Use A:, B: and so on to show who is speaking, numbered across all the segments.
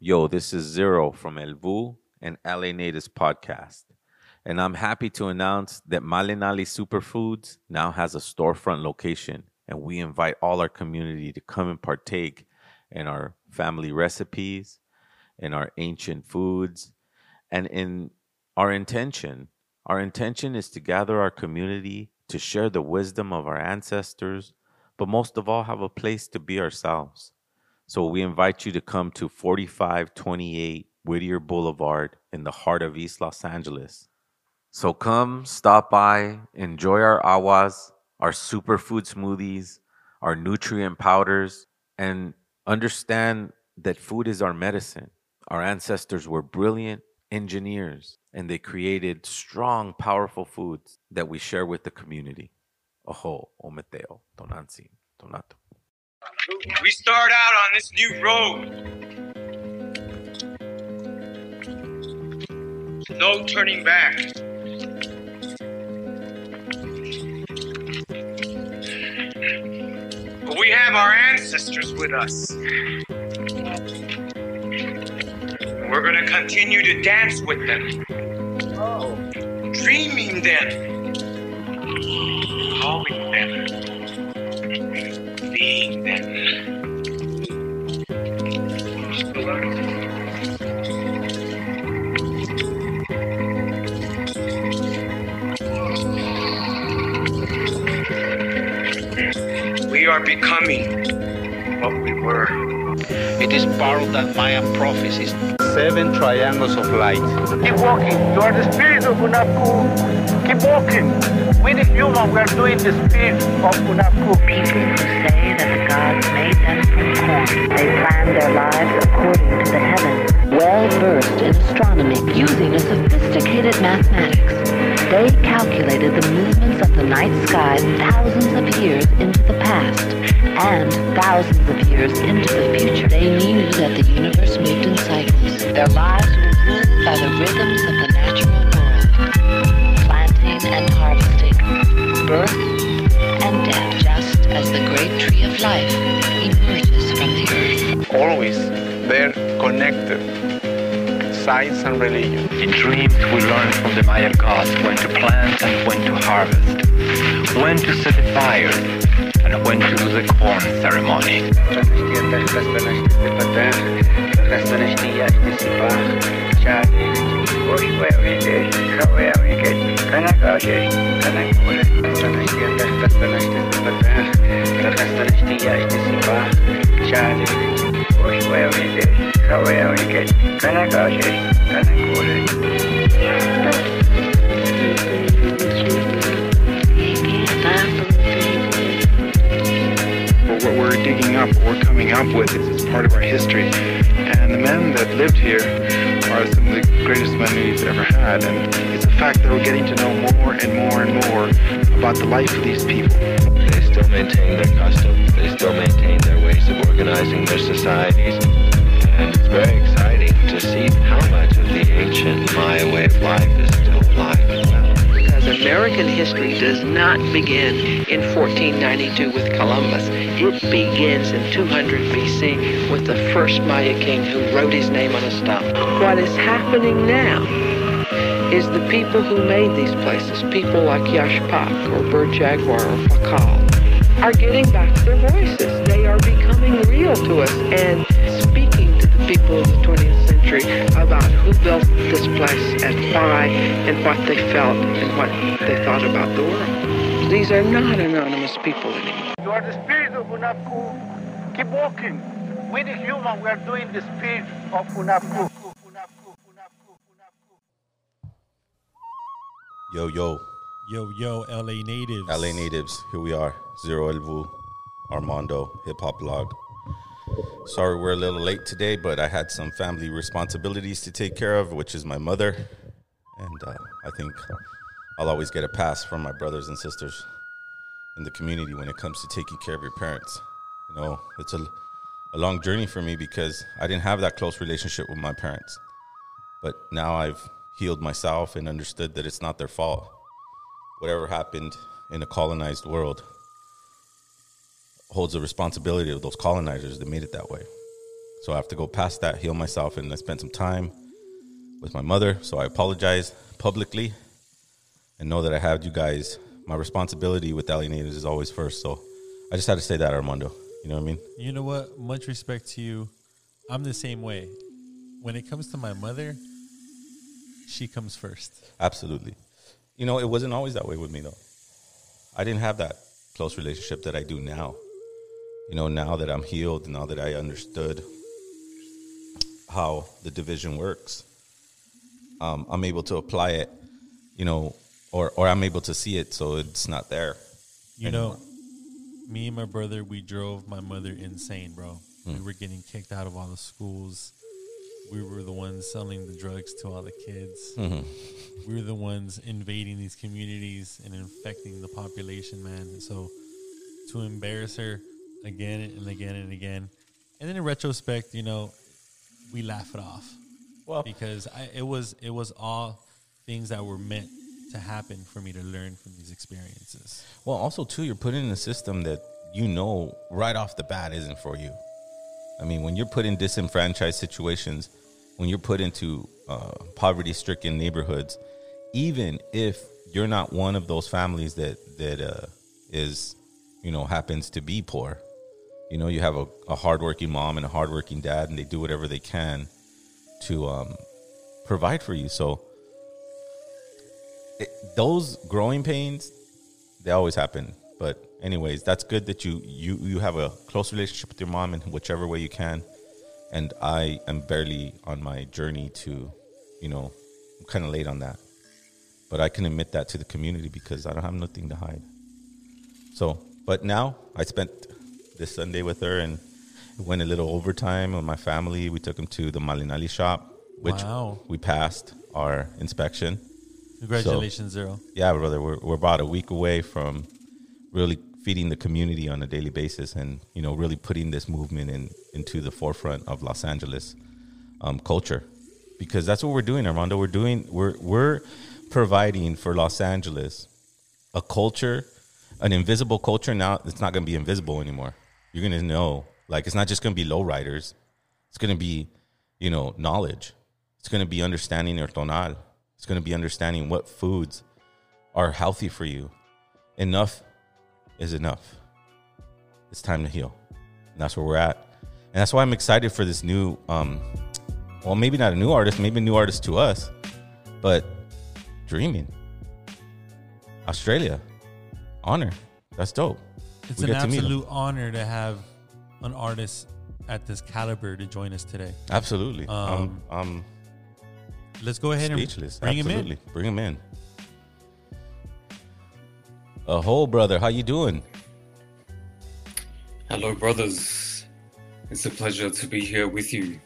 A: Yo, this is Zero from El Vuh and LA Natives podcast. And I'm happy to announce that Malinali Superfoods now has a storefront location. And we invite all our community to come and partake in our family recipes, in our ancient foods, and in our intention. Our intention is to gather our community to share the wisdom of our ancestors, but most of all, have a place to be ourselves. So we invite you to come to 4528 Whittier Boulevard in the heart of East Los Angeles. So come, stop by, enjoy our awas, our superfood smoothies, our nutrient powders, and understand that food is our medicine. Our ancestors were brilliant engineers and they created strong, powerful foods that we share with the community. Oho, ometeo, tonansi, tonato.
B: We start out on this new road. No turning back. But we have our ancestors with us. We're going to continue to dance with them. Oh. Dreaming them. Calling them. We are becoming what we were.
C: It is of that Mayan prophecies.
D: Seven triangles of light.
E: Keep walking. You are the spirit of Hunahpu. Keep walking. We the human, we are doing the spirit of Hunahpu.
F: People who say that the gods made them from corn. They planned their lives according to the heavens. Well versed in astronomy, using a sophisticated mathematics, they calculated the movements of the night sky thousands of years into the past and thousands of years into the future. They knew that the universe moved in cycles. Their lives were ruled by the rhythms of the natural world, planting and harvesting, birth and death, just as the great tree of life emerges from the earth.
D: Always they're connected. Science and religion.
G: In dreams, we learn from the Maya gods when to plant and when to harvest, when to set a fire, and when to do the corn ceremony.
H: But what we're digging up, what we're coming up with is, is part of our history. And the men that lived here are some of the greatest men we've ever had. And it's a fact that we're getting to know more and more and more about the life of these people.
I: They still maintain their customs. They still maintain their ways of organizing their societies. And it's very exciting to see how much of the ancient Maya way of life is still alive.
J: Because American history does not begin in 1492 with Columbus. It begins in 200 BC with the first Maya king who wrote his name on a stone. What is happening now is the people who made these places, people like Yax Pac or Bird Jaguar or Pakal, are getting back their voices. They are becoming real to us and speaking to the people of the 20th century about who built this place and why and what they felt and what they thought about the world. These are not anonymous people anymore.
E: You are the spirit of Hunahpu. Keep walking. We the human, we are doing the spirit of Hunahpu.
A: Yo, yo,
K: Yo, yo, LA natives.
A: LA natives, here we are. Zero El Vuh, Armando, hip hop blog. Sorry we're a little late today, but I had some family responsibilities to take care of, which is my mother. And uh, I think I'll always get a pass from my brothers and sisters in the community when it comes to taking care of your parents. You know, it's a, a long journey for me because I didn't have that close relationship with my parents. But now I've healed myself and understood that it's not their fault. Whatever happened in a colonized world holds the responsibility of those colonizers that made it that way. So I have to go past that, heal myself, and I spent some time with my mother. So I apologize publicly and know that I have you guys. My responsibility with LA Natives is always first. So I just had to say that, Armando. You know what I mean?
K: You know what? Much respect to you. I'm the same way. When it comes to my mother, she comes first.
A: Absolutely. You know, it wasn't always that way with me, though. I didn't have that close relationship that I do now. You know, now that I'm healed, now that I understood how the division works, um, I'm able to apply it, you know, or, or I'm able to see it so it's not there.
K: You
A: anymore.
K: know, me and my brother, we drove my mother insane, bro. We
A: Hmm.
K: were getting kicked out of all the schools. We were the ones selling the drugs to all the kids.
A: Mhm.
K: We were the ones invading these communities and infecting the population, man. So to embarrass her again and again and again, and then in retrospect, you know, we laugh it off.
A: Well,
K: because I, it was it was all things that were meant to happen for me to learn from these experiences.
A: Well, also too, you're put in a system that you know right off the bat isn't for you. I mean, when you're put in disenfranchised situations, when you're put into uh, poverty-stricken neighborhoods, even if you're not one of those families that that uh, is, you know, happens to be poor, you know, you have a, a hardworking mom and a hardworking dad, and they do whatever they can to um, provide for you. So it, those growing pains they always happen. But anyways that's good that you you you have a close relationship with your mom in whichever way you can. And i am barely on my journey to you know i'm kind of late on that. But i can admit that to the community because i don't have nothing to hide. So but now i spent this sunday with her and it went a little overtime with my family we took them to the malinali shop which
K: Wow.
A: we passed our inspection
K: Congratulations, Zero.
A: Yeah, brother, we're we're about a week away from really feeding the community on a daily basis, and you know, really putting this movement in into the forefront of Los Angeles um, culture, because that's what we're doing, Armando. We're doing we're we're providing for Los Angeles a culture, an invisible culture. Now it's not going to be invisible anymore. You're to know, like, it's not just to be lowriders. It's going to be, you know, knowledge. It's to be understanding your tonal. It's to be understanding what foods are healthy for you. Enough is enough. It's time to heal. And that's where we're at. And that's why I'm excited for this new, um, well, maybe not a new artist, maybe a new artist to us, but Dreaming. Australia. Honor. That's dope.
K: It's an
A: get to meet 'em.
K: absolute honor to have an artist at this caliber to join us today.
A: Absolutely.
K: Um,
A: um, um,
K: let's go ahead
A: speechless.
K: and bring
A: Absolutely.
K: him in.
A: Bring him in. A whole brother, how you doing?
L: Hello, brothers. It's a pleasure to be here with you.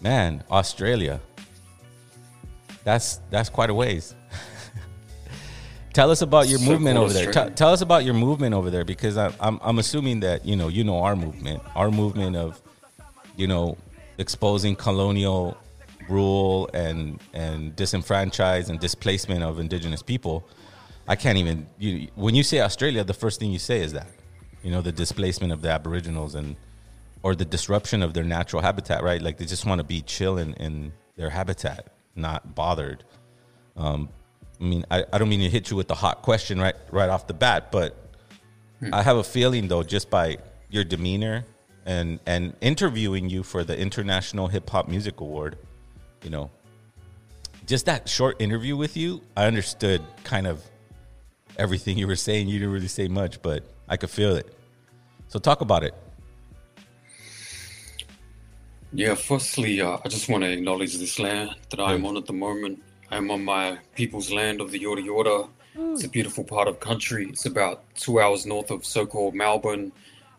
A: Man, Australia. That's that's quite a ways. Tell us about your movement over there. Tell, tell us about your movement over there because I, I'm I'm assuming that you know you know our movement, our movement of you know exposing colonial rule and and disenfranchise and displacement of indigenous people. I can't even you when you say Australia, the first thing you say is that you know the displacement of the Aboriginals and or the disruption of their natural habitat, right? Like they just want to be chill in, in their habitat, not bothered. Um, I mean, I, I don't mean to hit you with the hot question right right off the bat, but I have a feeling though, just by your demeanor and and interviewing you for the International Hip Hop Music Award, you know, just that short interview with you, I understood kind of everything you were saying. You didn't really say much, but I could feel it. So talk about it.
L: Yeah, firstly, uh, I just want to acknowledge this land that I'm on at the moment. I'm on my people's land of the Yorta Yorta. It's a beautiful part of country. It's about two hours north of so-called Melbourne,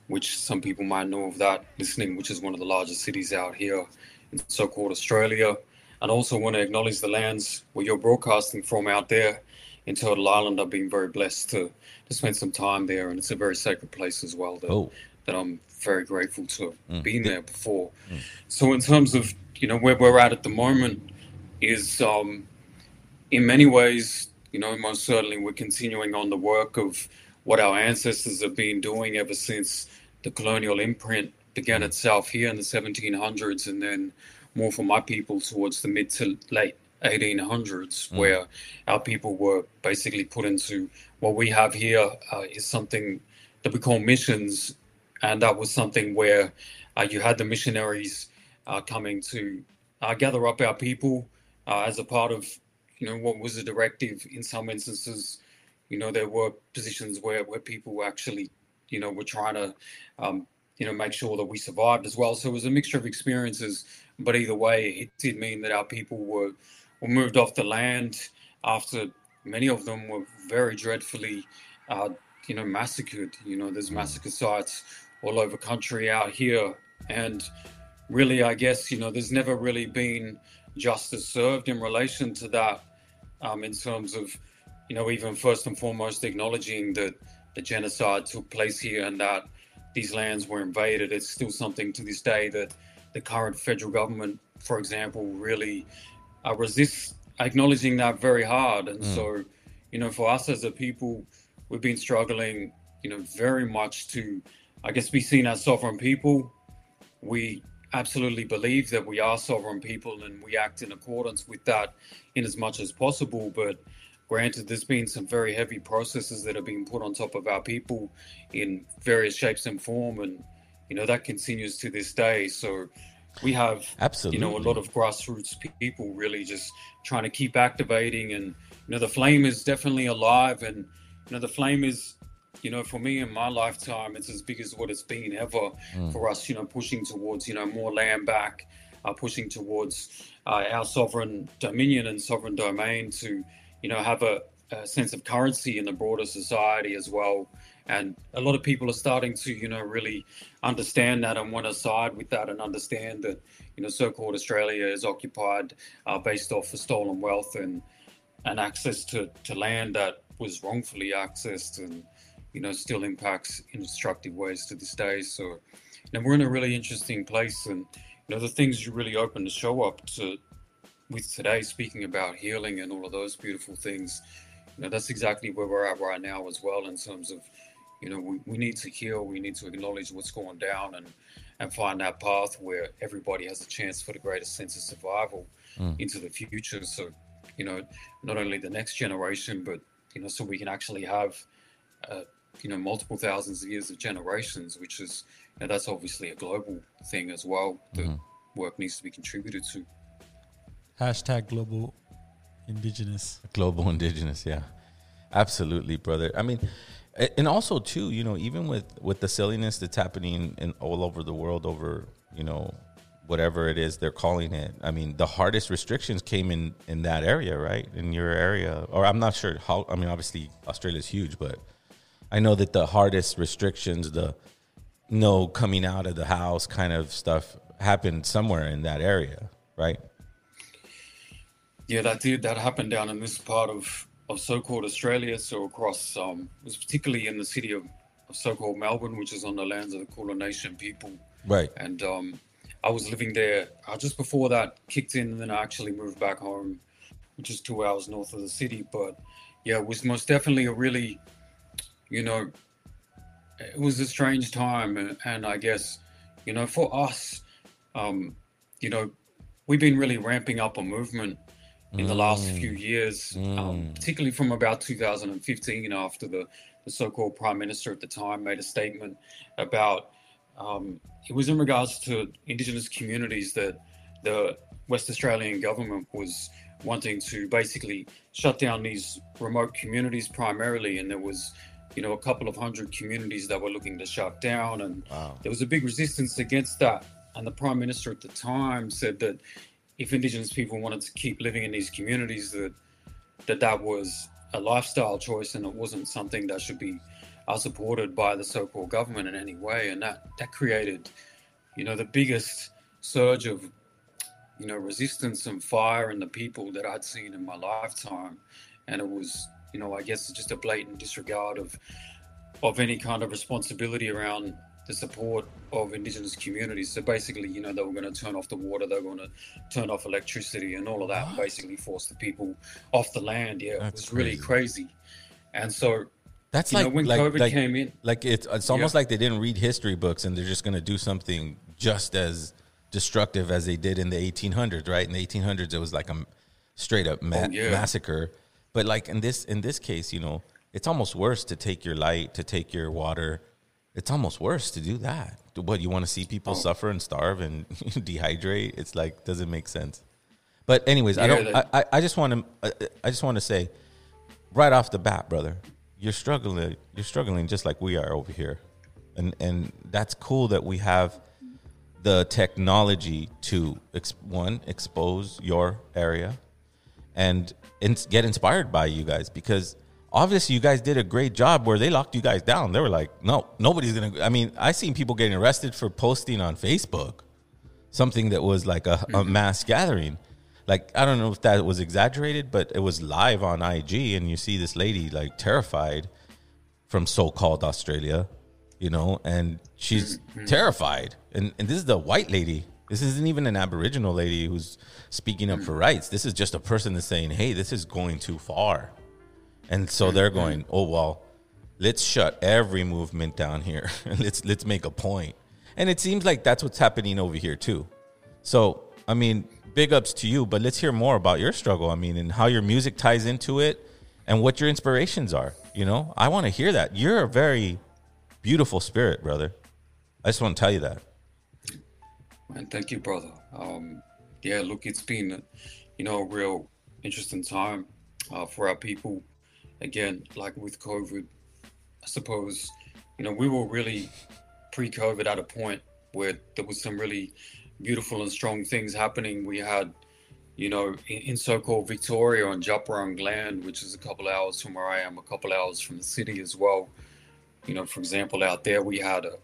L: which some people might know of that listening, which is one of the largest cities out here in so-called Australia. And also want to acknowledge the lands where you're broadcasting from out there in Turtle Island. I've been very blessed to, to spend some time there, and it's a very sacred place as well. That,
A: Oh.
L: that I'm very grateful to have
A: Mm.
L: been there before. So in terms of you know where we're at at the moment is um, in many ways you know most certainly we're continuing on the work of what our ancestors have been doing ever since the colonial imprint began itself here in the 1700s, and then more for my people towards the mid to late 1800s,
A: Mm.
L: where our people were basically put into what we have here uh, is something that we call missions, and that was something where uh, you had the missionaries uh, coming to uh, gather up our people uh, as a part of you know what was the directive? In some instances you know there were positions where where people were actually you know were trying to um, you know make sure that we survived as well. So it was a mixture of experiences. But either way it did mean that our people were were moved off the land after many of them were very dreadfully uh, you know massacred. You know there's massacre sites all over country out here. And really i guess you know there's never really been justice served in relation to that um, in terms of you know even first and foremost acknowledging that the genocide took place here and that these lands were invaded. It's still something to this day that the current federal government for example really uh, resists acknowledging that very hard. And
A: Mm.
L: so you know for us as a people we've been struggling you know very much to i guess be seen as sovereign people. We absolutely believe that we are sovereign people and we act in accordance with that in as much as possible. But granted, there's been some very heavy processes that have been put on top of our people in various shapes and form, and you know that continues to this day. So we have absolutely. you know a lot of grassroots people really just trying to keep activating, and you know the flame is definitely alive, and you know the flame is you know, for me in my lifetime, it's as big as what it's been ever
A: Mm.
L: for us, you know, pushing towards, you know, more land back, uh, pushing towards uh, our sovereign dominion and sovereign domain to, you know, have a, a sense of currency in the broader society as well. And a lot of people are starting to, you know, really understand that and want to side with that and understand that, you know, so-called Australia is occupied uh, based off of stolen wealth and and access to, to land that was wrongfully accessed and you know still impacts in destructive ways to this day so know we're in a really interesting place and you know the things you really open the show up to with today speaking about healing and all of those beautiful things you know that's exactly where we're at right now as well in terms of you know we, we need to heal we need to acknowledge what's going down and and find that path where everybody has a chance for the greatest sense of survival
A: Mm.
L: into the future so you know not only the next generation but you know so we can actually have uh, you know multiple thousands of years of generations which is you know, that's obviously a global thing as well that
A: Mhm.
L: work needs to be contributed to.
K: Hashtag global indigenous.
A: global indigenous yeah. Absolutely brother. I mean and also too you know even with with the silliness that's happening in all over the world over you know whatever it is they're calling it i mean the hardest restrictions came in in that area right? In your area. Or i'm not sure how i mean obviously australia's huge but i know that the hardest restrictions the no coming out of the house kind of stuff happened somewhere in that area right
L: Yeah, that did. That happened down in this part of, of so-called Australia. So across, um, it was particularly in the city of, of so-called Melbourne, which is on the lands of the Kulin Nation people.
A: right
L: And um, I was living there uh, just before that kicked in, and then I actually moved back home, which is two hours north of the city. But yeah, it was most definitely a really, you know, it was a strange time, and, and I guess, you know, for us, um, you know, we've been really ramping up a movement in the last
A: Mm.
L: few years, um,
A: Mm.
L: particularly from about 2015, you know, after the, the so-called prime minister at the time made a statement about um, it was in regards to indigenous communities that the West Australian government was wanting to basically shut down these remote communities primarily, and there was, you know, a couple of hundred communities that were looking to shut down, and
A: wow
L: there was a big resistance against that. And the prime minister at the time said that if Indigenous people wanted to keep living in these communities, that that that was a lifestyle choice and it wasn't something that should be uh, supported by the so-called government in any way. And that that created, you know, the biggest surge of, you know, resistance and fire in the people that I'd seen in my lifetime. And it was, you know, I guess it's just a blatant disregard of of any kind of responsibility around the support of indigenous communities. So basically, you know, they were going to turn off the water, they were going to turn off electricity and all of that, and basically force the people off the land. Yeah, it
A: That's
L: was really crazy. And so,
A: That's
L: You know,
A: like
L: when
A: like,
L: COVID
A: like,
L: came in-
A: Like it's it's almost like they didn't read history books and they're just going to do something just as destructive as they did in the 1800s, right? In the 1800s, it was like a straight up ma-
L: Oh, yeah.
A: massacre. But like in this in this case, you know, it's almost worse to take your light, to take your water. It's almost worse to do that. What you want to see people
L: Oh.
A: suffer and starve and dehydrate? It's like doesn't make sense. But anyways, I don't.
L: that-
A: I, I, just want to. I just want to say, right off the bat, brother, you're struggling. You're struggling just like we are over here, and and that's cool that we have the technology to one expose your area and ins- get inspired by you guys because obviously you guys did a great job where they locked you guys down. They were like, no, nobody's gonna. I mean, I seen people getting arrested for posting on Facebook something that was like a, a mm-hmm. mass gathering. Like I don't know if that was exaggerated, but it was live on IG, and you see this lady like terrified from so-called Australia, you know, and she's mm-hmm. terrified. And and this is the white lady. This isn't even an Aboriginal lady who's speaking up for rights. This is just a person that's saying, "Hey, this is going too far," and so they're mm-hmm. going, "Oh well, let's shut every movement down here. let's let's make a point." And it seems like that's what's happening over here too. So I mean, big ups to you, but let's hear more about your struggle. I mean, and how your music ties into it, and what your inspirations are. You know, I want to hear that. You're a very beautiful spirit, brother. I just want to tell you that.
L: Man, thank you, brother. Um, yeah, look, it's been, you know, a real interesting time uh, for our people. Again, like with COVID, I suppose, you know, we were really pre-COVID at a point where there was some really beautiful and strong things happening. We had, you know, in, in so-called Victoria on Djab Wurrung land, which is a couple hours from where I am, a couple hours from the city as well. You know, for example, out there we had a,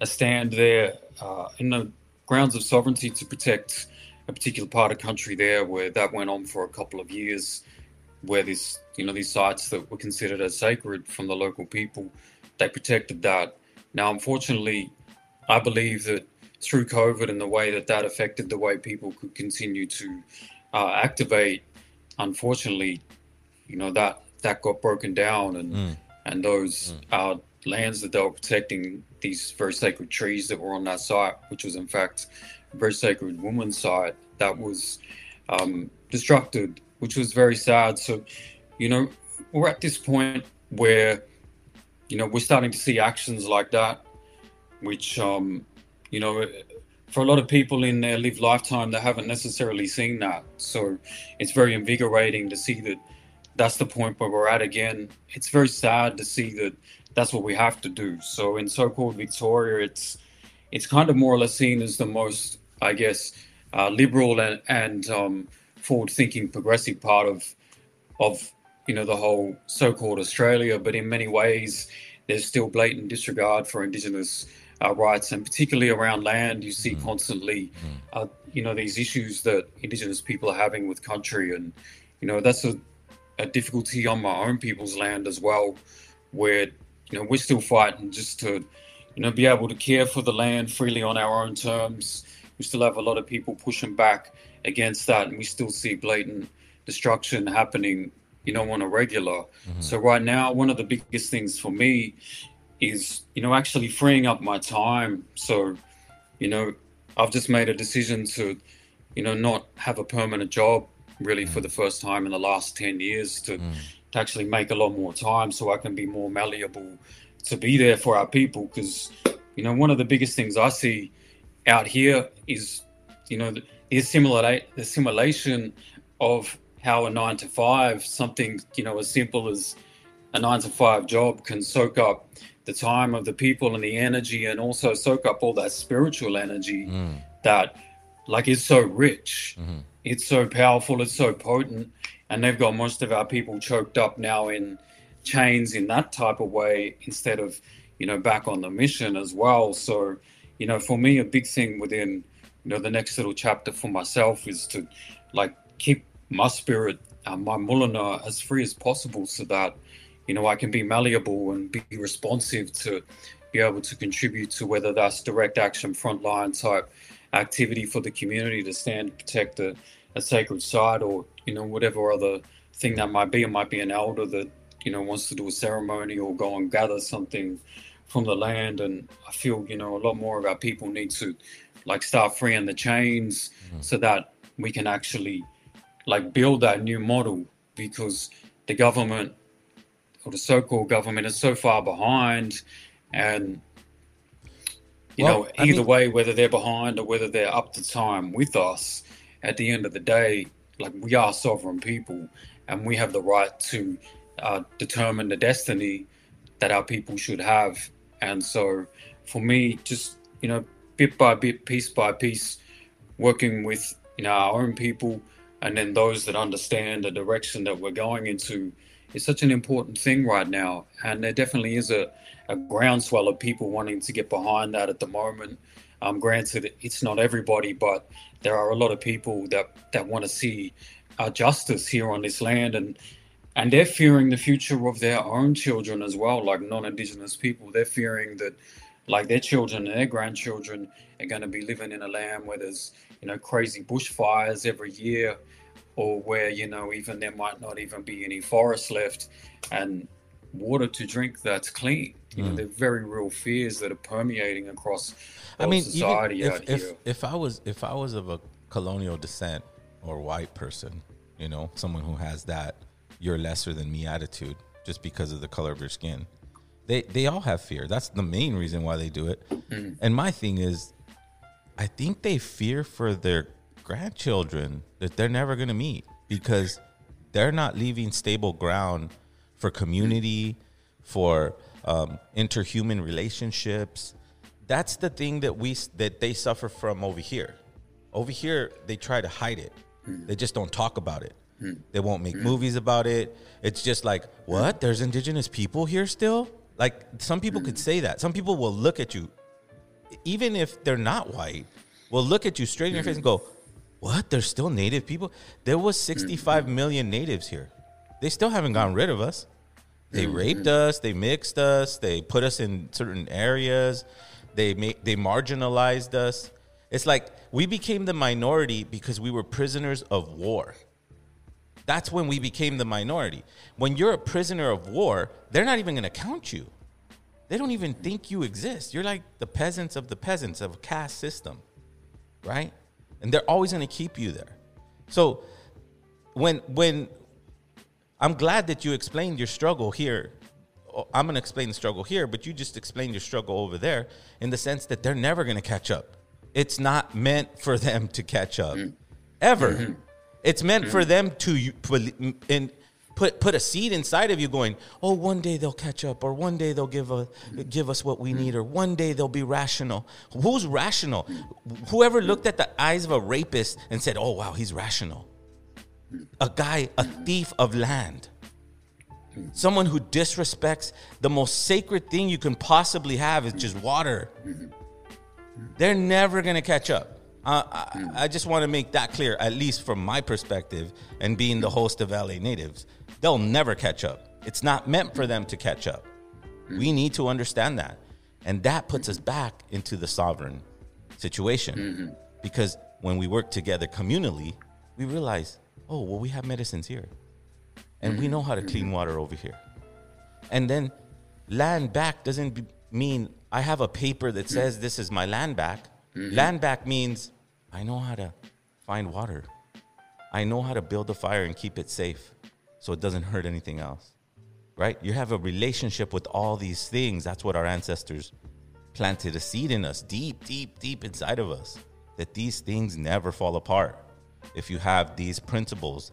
L: a stand there uh, in the grounds of sovereignty to protect a particular part of country there, where that went on for a couple of years, where this, you know, these sites that were considered as sacred from the local people, they protected that. Now, unfortunately, I believe that through COVID and the way that that affected the way people could continue to uh, activate, unfortunately, you know that that got broken down, and
A: Mm.
L: and those uh, lands that they were protecting, these very sacred trees that were on that site, which was in fact a very sacred woman's site, that was um, destructed, which was very sad. So, you know, we're at this point where, you know, we're starting to see actions like that, which, um, you know, for a lot of people in their lived lifetime, they haven't necessarily seen that. So it's very invigorating to see that that's the point where we're at again. It's very sad to see that that's what we have to do. So in so-called Victoria, it's it's kind of more or less seen as the most, I guess, uh, liberal and, and um, forward-thinking, progressive part of of you know the whole so-called Australia. But in many ways, there's still blatant disregard for Indigenous uh, rights, and particularly around land. You see constantly, uh, you know, these issues that Indigenous people are having with country, and you know that's a, a difficulty on my own people's land as well, where you know we're still fighting just to you know be able to care for the land freely on our own terms. We still have a lot of people pushing back against that, and we still see blatant destruction happening, you know, on a regular. Mm-hmm. So right now, one of the biggest things for me is, you know, actually freeing up my time. So, you know, I've just made a decision to, you know, not have a permanent job really for mm. the first time in the last 10 years to, mm. To actually make a lot more time so I can be more malleable to be there for our people. Because, you know, one of the biggest things I see out here is, you know, the, the, assimilate, the assimilation of how a nine to five, something, you know, as simple as a nine to five job can soak up the time of the people and the energy and also soak up all that spiritual energy mm. that like is so rich. Mm-hmm. It's so powerful it's so potent and they've got most of our people choked up now in chains in that type of way instead of you know back on the mission as well. So you know for me a big thing within you know the next little chapter for myself is to like keep my spirit uh, my mulana as free as possible so that you know i can be malleable and be responsive to be able to contribute to whether that's direct action frontline type activity for the community to stand protect a, a sacred site or you know whatever other thing that might be. It might be an elder that you know wants to do a ceremony or go and gather something from the land. And I feel you know a lot more of our people need to like start freeing the chains mm. so that we can actually like build that new model. Because the government or the so-called government is so far behind. And you
A: Well,
L: know
A: I
L: either
A: mean-
L: way whether they're behind or whether they're up to time with us at the end of the day like we are sovereign people and we have the right to uh, determine the destiny that our people should have. And so for me just you know bit by bit piece by piece working with you know our own people and then those that understand the direction that we're going into is such an important thing right now. And there definitely is a, a groundswell of people wanting to get behind that at the moment um, granted it's not everybody but there are a lot of people that that want to see uh, justice here on this land and and they're fearing the future of their own children as well like non-indigenous people. They're fearing that like their children and their grandchildren are going to be living in a land where there's you know crazy bushfires every year or where you know even there might not even be any forest left. And water to drink that's clean you know
A: Mm.
L: they're very real fears that are permeating across
A: I mean,
L: society
A: even
L: out
A: if, if
L: here
A: if I was if I was of a colonial descent or white person, you know, someone who has that you're lesser than me attitude just because of the color of your skin, they they all have fear. That's the main reason why they do it.
L: Mm.
A: And my thing is, I think they fear for their grandchildren that they're never going to meet because they're not leaving stable ground for community, for um, interhuman relationships. That's the thing that we that they suffer from over here. Over here, they try to hide it. Hmm. They just don't talk about it. Hmm. They won't make hmm. movies about it. It's just like, what? There's indigenous people here still? Like some people could say that. Some people will look at you, even if they're not white, will look at you straight in your face and go, What? There's still native people? There was 65 million natives here. They still haven't gotten rid of us. They mm-hmm. raped us, they mixed us, they put us in certain areas, they ma- they marginalized us. It's like we became the minority because we were prisoners of war. That's when we became the minority. When you're a prisoner of war, they're not even going to count you. They don't even think you exist. You're like the peasants of the peasants of a caste system, right? And they're always going to keep you there. So when when I'm glad that you explained your struggle here. Oh, I'm going to explain the struggle here, but you just explained your struggle over there in the sense that they're never going to catch up. It's not meant for them to catch up mm-hmm. ever. Mm-hmm. It's meant for mm-hmm. them to put in put put a seed inside of you going, "Oh, one day they'll catch up or one day they'll give a give us what we need or one day they'll be rational." Who's rational? Whoever looked at the eyes of a rapist and said, "Oh, wow, he's rational." A guy, a thief of land. Someone who disrespects the most sacred thing you can possibly have is just water. They're never going to catch up. Uh, I, I just want to make that clear, at least from my perspective, and being the host of LA Natives. They'll never catch up. It's not meant for them to catch up. We need to understand that. And that puts us back into the sovereign situation. Because when we work together communally, we realize, oh, well, we have medicines here. And we know how to clean water over here. And then land back doesn't be- mean I have a paper that says this is my land back. Mm-hmm. Land back means I know how to find water. I know how to build a fire and keep it safe so it doesn't hurt anything else. Right? You have a relationship with all these things. That's what our ancestors planted a seed in us, deep, deep, deep inside of us, that these things never fall apart if you have these principles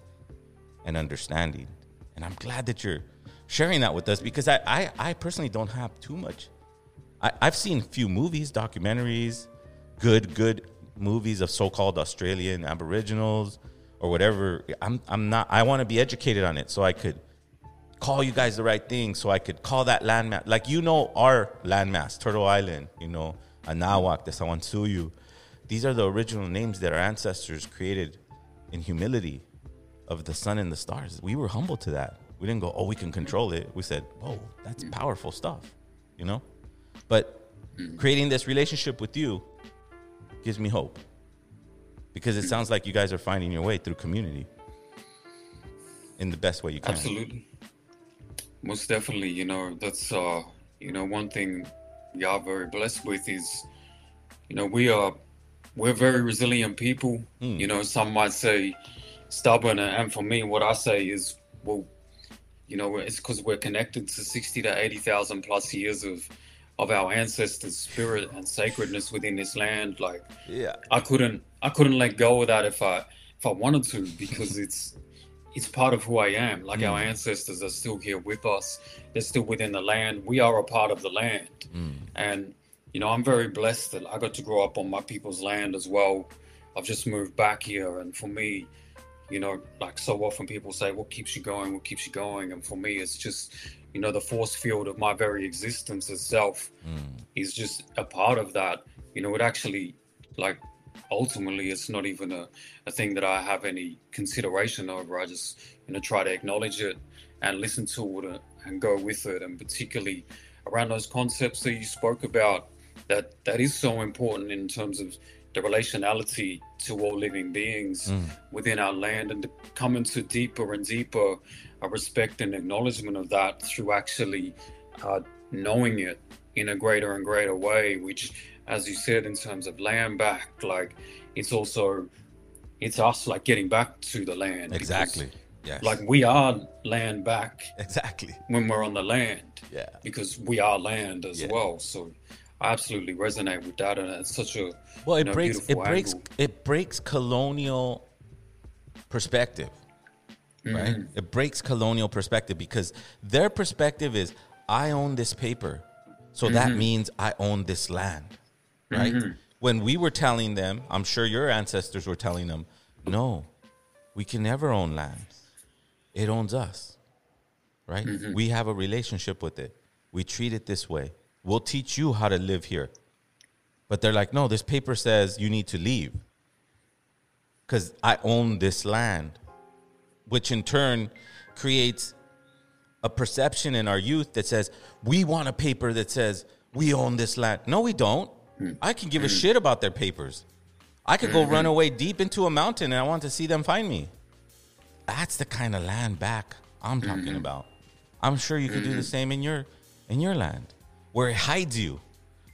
A: and understanding. And I'm glad that you're sharing that with us because I, I, I personally don't have too much. I, I've seen few movies, documentaries, good, good movies of so-called Australian Aboriginals or whatever. I'm, I'm not. I want to be educated on it so I could call you guys the right thing. So I could call that landmass, like you know, our landmass, Turtle Island. You know, Anahuac, the Sawansuyu. These are the original names that our ancestors created in humility of the sun and the stars. We were humble to that. We didn't go, oh, we can control it. We said, whoa, that's powerful stuff, you know? But creating this relationship with you gives me hope because it sounds like you guys are finding your way through community in the best way you can.
L: Absolutely. most definitely. You know, that's uh, you know, one thing we are very blessed with is, you know, we are we're very resilient people. You know, some might say stubborn, and for me, what I say is, well, you know, it's because we're connected to sixty to eighty thousand plus years of of our ancestors' spirit and sacredness within this land. Like,
A: Yeah.
L: I couldn't I couldn't let go of that if I if I wanted to because it's it's part of who I am. Like our
A: Mm.
L: ancestors are still here with us. They're still within the land. We are a part of the land.
A: Mm.
L: And you know, I'm very blessed that I got to grow up on my people's land as well. I've just moved back here and for me, you know, like so often people say, What keeps you going? What keeps you going? And for me it's just, you know, the force field of my very existence itself hmm. is just a part of that. You know, it actually like ultimately it's not even a, a thing that I have any consideration over. I just, you know, try to acknowledge it and listen to it and go with it. And particularly around those concepts that you spoke about, that that is so important in terms of the relationality to all living beings
A: Mm.
L: within our land and to come into deeper and deeper uh, respect and acknowledgement of that through actually uh, knowing it in a greater and greater way which as you said in terms of land back like it's also it's us like getting back to the land
A: Exactly. Yes.
L: like we are land back
A: exactly
L: when we're on the land
A: Yeah.
L: because we are land as
A: Yeah.
L: well so i absolutely resonate with that and it's such a
A: Well,
L: you
A: it
L: know,
A: breaks it
L: beautiful
A: breaks it breaks colonial perspective, right?
L: Mhm.
A: It breaks colonial perspective because their perspective is I own this paper. So that
L: Mhm.
A: means I own this land, right?
L: Mhm.
A: When we were telling them, I'm sure your ancestors were telling them, no, we can never own land. It owns us, right?
L: Mhm.
A: We have a relationship with it. We treat it this way. We'll teach you how to live here. But they're like, no, this paper says you need to leave because I own this land, which in turn creates a perception in our youth that says, we want a paper that says we own this land. No, we don't. Hmm. I can give a hmm. shit about their papers. I could go hmm. run away deep into a mountain and I want to see them find me. That's the kind of land back I'm talking about. I'm sure you could do the same in your in your land, where it hides you,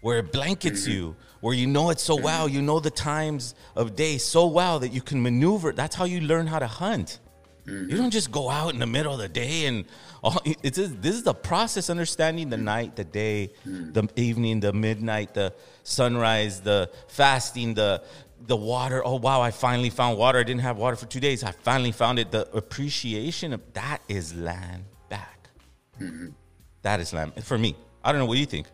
A: where it blankets you, where you know it so well, you know the times of day so well that you can maneuver. That's how you learn how to hunt. You don't just go out in the middle of the day and all, it's just, this is the process understanding the night, the day, the evening, the midnight, the sunrise, the fasting, the the water. Oh wow, I finally found water. I didn't have water for 2 days. I finally found it. The appreciation of that is land back. Mm-hmm. That is land for me. I don't know what you think.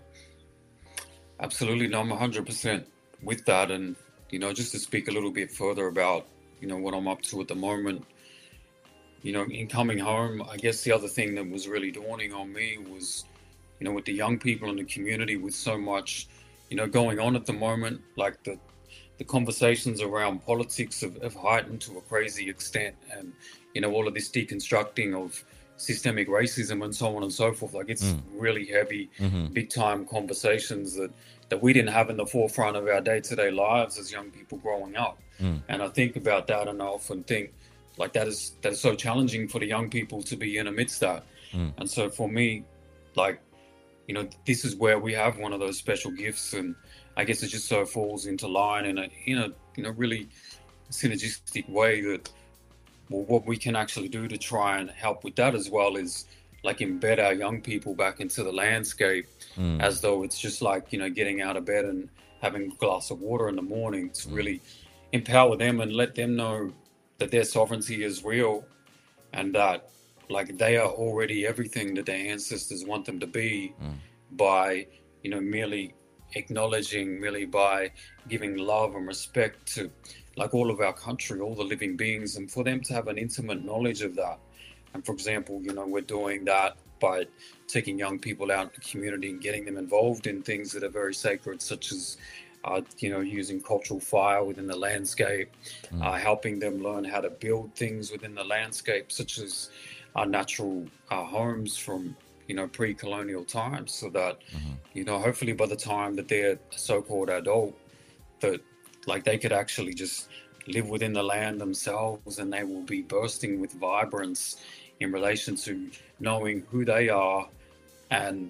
L: Absolutely, no, I'm 100% with that. And, you know, just to speak a little bit further about, you know, what I'm up to at the moment, you know, in coming home, I guess the other thing that was really dawning on me was, you know, with the young people in the community with so much, you know, going on at the moment, like the, the conversations around politics have, have heightened to a crazy extent. And, you know, all of this deconstructing of systemic racism and so on and so forth. Like it's
A: Mm.
L: really heavy,
A: Mhm.
L: big time conversations that, that we didn't have in the forefront of our day to day lives as young people growing up.
A: Mm.
L: And I think about that and I often think like that is that is so challenging for the young people to be in amidst that.
A: Mm.
L: And so for me, like, you know, this is where we have one of those special gifts and I guess it just so falls into line in a in a you know really synergistic way that well what we can actually do to try and help with that as well is like embed our young people back into the landscape
A: Mm.
L: as though it's just like you know getting out of bed and having a glass of water in the morning to really empower them and let them know that their sovereignty is real and that like they are already everything that their ancestors want them to be by you know merely acknowledging merely by giving love and respect to like all of our country all the living beings and for them to have an intimate knowledge of that. And for example you know we're doing that by taking young people out in the community and getting them involved in things that are very sacred such as uh, you know using cultural fire within the landscape uh, helping them learn how to build things within the landscape such as our natural uh, homes from you know pre-colonial times so that you know hopefully by the time that they're so-called adult that like they could actually just live within the land themselves and they will be bursting with vibrance in relation to knowing who they are, and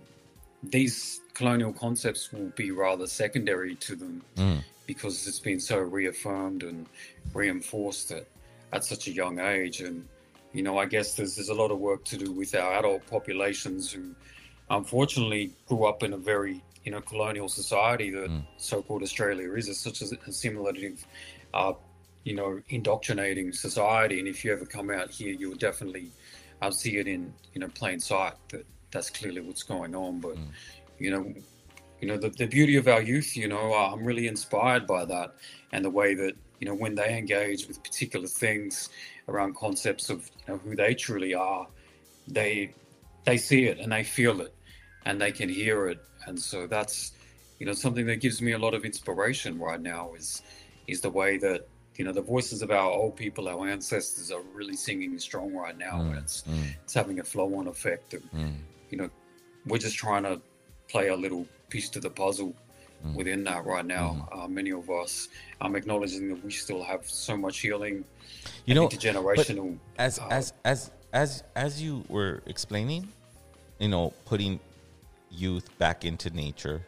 L: these colonial concepts will be rather secondary to them
A: Mm.
L: because it's been so reaffirmed and reinforced at, at such a young age. And, you know, I guess there's, there's a lot of work to do with our adult populations who unfortunately grew up in a very, you know, colonial society that so-called Australia is. It's such a assimilative, uh, you know, indoctrinating society. And if you ever come out here, you'll definitely uh, see it in, you know, plain sight that that's clearly what's going on. But, you know, you know the, the beauty of our youth you know uh, i'm really inspired by that and the way that you know when they engage with particular things around concepts of you know who they truly are they they see it and they feel it and they can hear it and so that's you know something that gives me a lot of inspiration right now is is the way that you know the voices of our old people our ancestors are really singing strong right now and mm, it's mm. it's having a flow on effect and mm. you know we're just trying to play a little piece to the puzzle within that right now. Mm-hmm. Uh, many of us, I'm acknowledging that we still have so much healing,
A: you know,
L: intergenerational.
A: as uh, as as as as you were explaining, you know, putting youth back into nature.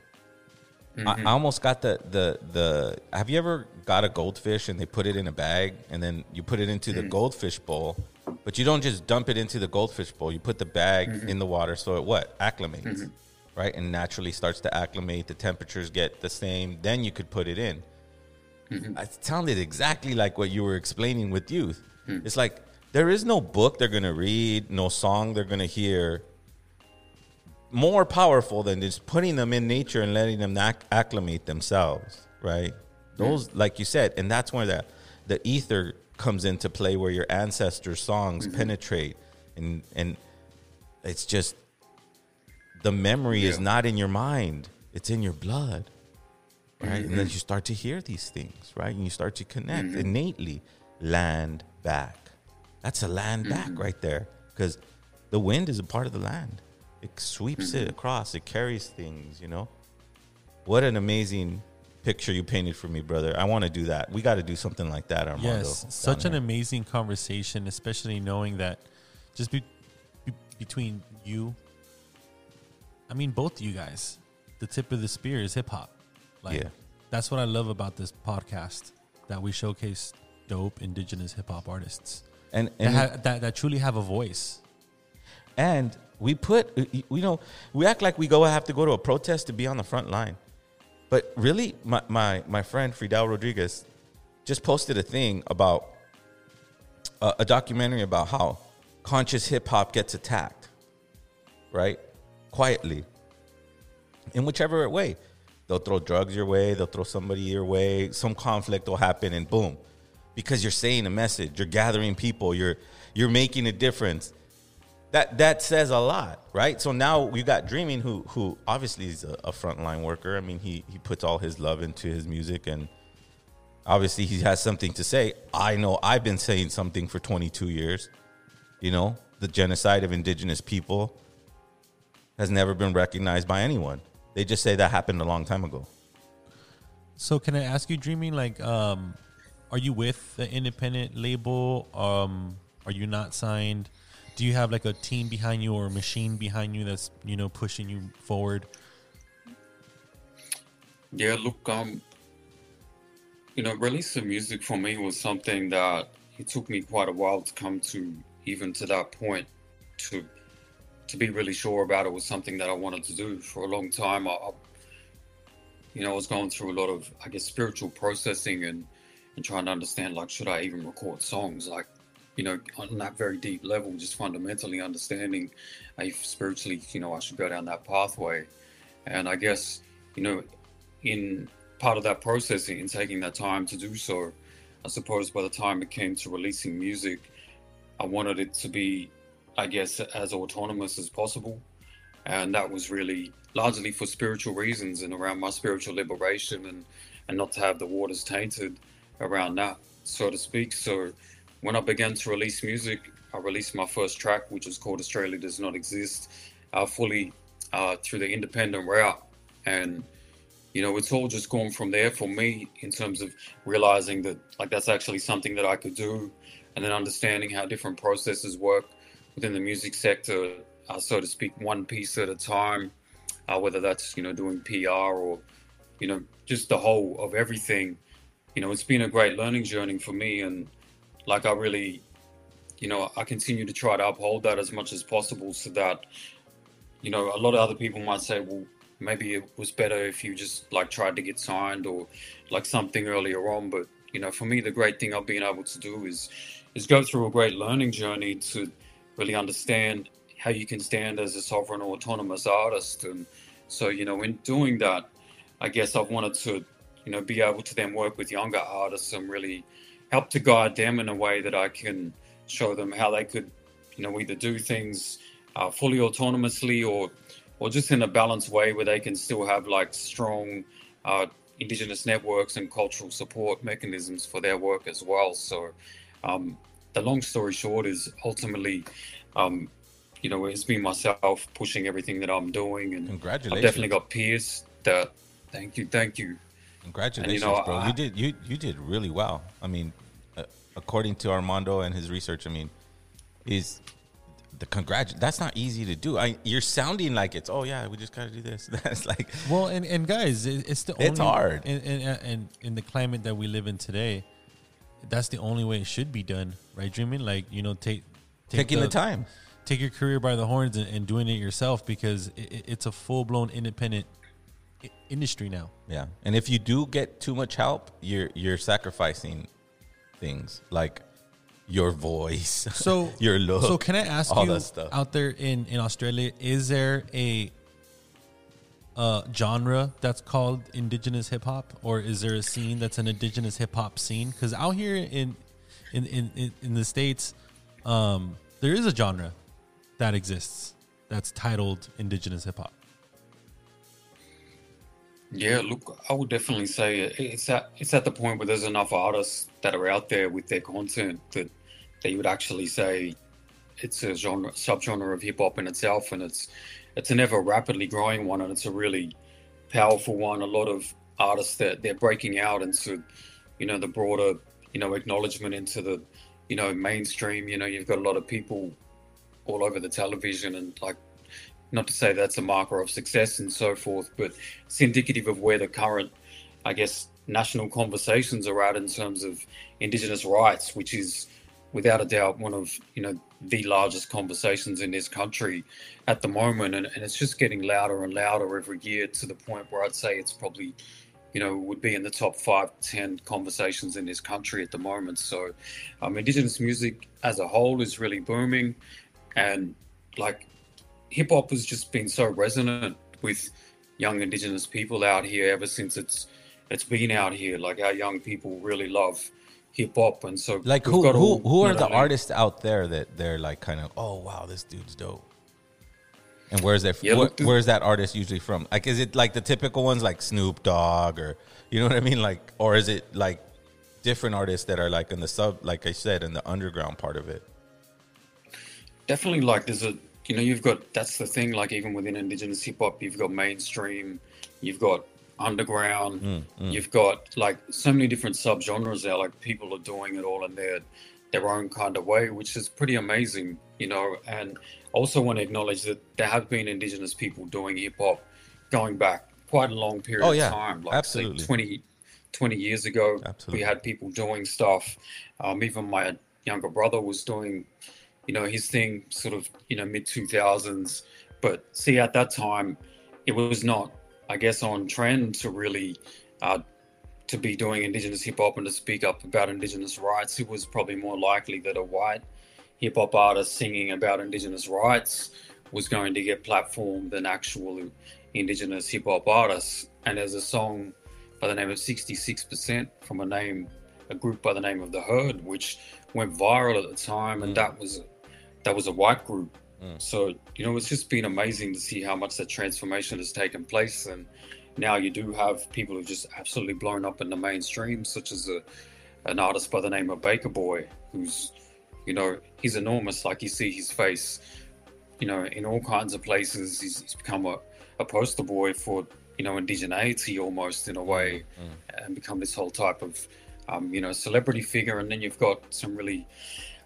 A: I,
L: Mhm.
A: I almost got the the the. Have you ever got a goldfish and they put it in a bag and then you put it into the
L: Mhm.
A: goldfish bowl, but you don't just dump it into the goldfish bowl. You put the bag
L: Mhm.
A: in the water so it what acclimates,
L: Mhm.
A: right, and naturally starts to acclimate. The temperatures get the same. Then you could put it in.
L: Mm-hmm.
A: It sounded exactly like what you were explaining with youth.
L: Hmm.
A: It's like there is no book they're going to read, no song they're going to hear more powerful than just putting them in nature and letting them ac- acclimate themselves, right? Those, like you said, and that's where the the ether comes into play, where your ancestors' songs
L: Mhm.
A: penetrate, and and it's just the memory is not in your mind; it's in your blood, right? And then
L: Mhm.
A: you start to hear these things, right? And you start to connect
L: Mhm.
A: innately. Land back. That's a land back right there, because the wind is a part of the land. It sweeps it
L: Mhm.
A: across. It carries things. You know. What an amazing picture you painted for me, brother. I want to do that. We got to do something like that, Armando.
K: Yes, such an amazing conversation, especially knowing that just be, be, between you, I mean, both you guys, the tip of the spear is hip hop. Like,
A: Yeah.
K: that's what I love about this podcast that we showcase dope indigenous hip hop artists
A: And-
K: that, ha- that that truly have a voice.
A: And we put, you know, we act like we go have to go to a protest to be on the front line. But really, my, my, my friend Fidel Rodriguez just posted a thing about a, a documentary about how conscious hip hop gets attacked, right? Quietly. In whichever way. They'll throw drugs your way, they'll throw somebody your way, some conflict will happen, and boom. Because you're saying a message, you're gathering people, you're you're making a difference that that says a lot, right? So now we got Dreaming, who who obviously is a, a frontline worker. I mean, he he puts all his love into his music, and obviously he has something to say. I know I've been saying something for 22 years. You know, the genocide of indigenous people has never been recognized by anyone. They just say that happened a long time ago.
K: So can I ask you, Dreaming, like, um, are you with the independent label? Um, are you not signed? Do you have like a team behind you or a machine behind you that's you know pushing you forward?
L: Yeah, look, um, you know, releasing music for me was something that it took me quite a while to come to, even to that point, to to be really sure about it was something that I wanted to do for a long time. I, I you know, I was going through a lot of, I guess, spiritual processing and and trying to understand, like, should I even record songs? Like, you know, on that very deep level, just fundamentally understanding if spiritually, you know, I should go down that pathway. And I guess, you know, in part of that process, and taking that time to do so, I suppose by the time it came to releasing music, I wanted it to be, I guess, as autonomous as possible. And that was really largely for spiritual reasons and around my spiritual liberation and, and not to have the waters tainted around that, so to speak. So when I began to release music, I released my first track, which was called Australia Does Not Exist, uh, fully uh, through the independent route. And you know, it's all just gone from there for me in terms of realizing that like that's actually something that I could do, and then understanding how different processes work within the music sector, uh, so to speak, one piece at a time. Uh, whether that's you know doing PR or you know just the whole of everything. You know, it's been a great learning journey for me, and like I really, you know, I continue to try to uphold that as much as possible, so that you know a lot of other people might say, well, maybe it was better if you just like tried to get signed or like something earlier on, but you know, for me, the great thing I've been able to do is is go through a great learning journey to really understand how you can stand as a sovereign or autonomous artist. And so, you know, in doing that, I guess I've wanted to, you know, be able to then work with younger artists and really help to guide them in a way that I can show them how they could, you know, either do things uh, fully autonomously or or just in a balanced way where they can still have like strong uh, indigenous networks and cultural support mechanisms for their work as well. So, um, the long story short is ultimately, um, you know, it's been myself pushing everything that I'm doing, and
A: Congratulations.
L: I've definitely got peers that. Thank you, thank you.
A: Congratulations,
L: And, you know,
A: bro.
L: I-
A: you did you you did really well. I mean, according to Armando and his research, I mean, is the congrat. That's not easy to do. I you're sounding like it's. Oh yeah, we just got to do this. That's like
K: Well, and, and guys, it, it's the
A: It's
K: only,
A: hard.
K: and, and and in the climate that we live in today, that's the only way it should be done, right? Dreaming like you know, take, take
A: Taking the time.
K: take your career by the horns and, and doing it yourself because it- it's a full blown independent industry now.
A: Yeah, and if you do get too much help, you're you're sacrificing things like your voice,
K: So
A: your look.
K: So can I ask
A: all
K: you
A: that stuff?
K: out there in in Australia, is there a uh, genre that's called indigenous hip hop, or is there a scene that's an indigenous hip hop scene? Because out here in in, in in in the states, um, there is a genre that exists that's titled indigenous hip hop.
L: Yeah, look, I would definitely say it's at it's at the point where there's enough artists that are out there with their content that you would actually say it's a genre subgenre of hip hop in itself, and it's it's an ever rapidly growing one, and it's a really powerful one. A lot of artists that they're breaking out into, you know, the broader, you know, acknowledgement into the, you know, mainstream. You know, you've got a lot of people all over the television and like not to say that's a marker of success and so forth, but it's indicative of where the current, I guess, national conversations are at in terms of Indigenous rights, which is without a doubt one of you know the largest conversations in this country at the moment, and, and it's just getting louder and louder every year to the point where I'd say it's probably you know would be in the top five ten conversations in this country at the moment. So, um, Indigenous music as a whole is really booming, and like hip hop has just been so resonant with young indigenous people out here ever since it's it's been out here. Like our young people really love hip hop, and so
A: like who
L: got
A: who
L: all-
A: who are the artists out there that they're like kind of oh wow this dude's dope. And where's that
L: Yeah,
A: where- where's that artist usually from? Like is it like the typical ones like Snoop Dogg or you know what I mean? Like or is it like different artists that are like in the sub like I said in the underground part of it?
L: Definitely like there's a you know you've got that's the thing like even within indigenous hip hop you've got mainstream you've got underground
A: Mm, mm.
L: you've got like so many different subgenres there like people are doing it all in their their own kind of way which is pretty amazing you know and also want to acknowledge that there have been indigenous people doing hip hop going back quite a long period
A: Oh,
L: of
A: yeah.
L: time like
A: Absolutely.
L: say 20 20 years ago
A: Absolutely.
L: we had people doing stuff um, even my younger brother was doing you know his thing sort of you know mid 2000s but see at that time it was not i guess on trend to really uh, to be doing indigenous hip hop and to speak up about indigenous rights. It was probably more likely that a white hip hop artist singing about indigenous rights was going to get platformed than actual indigenous hip hop artists. And there's a song by the name of 66% from a name a group by the name of the herd which went viral at the time and that was that was a white group. Mm. So you know it's just been amazing to see how much that transformation has taken place. And now you do have people who've just absolutely blown up in the mainstream such as a an artist by the name of baker boy who's you know he's enormous. Like you see his face you know in all kinds of places. He's, he's become a, a poster boy for you know indigeneity almost in a mm, way mm. and become this whole type of um, you know celebrity figure. And then you've got some really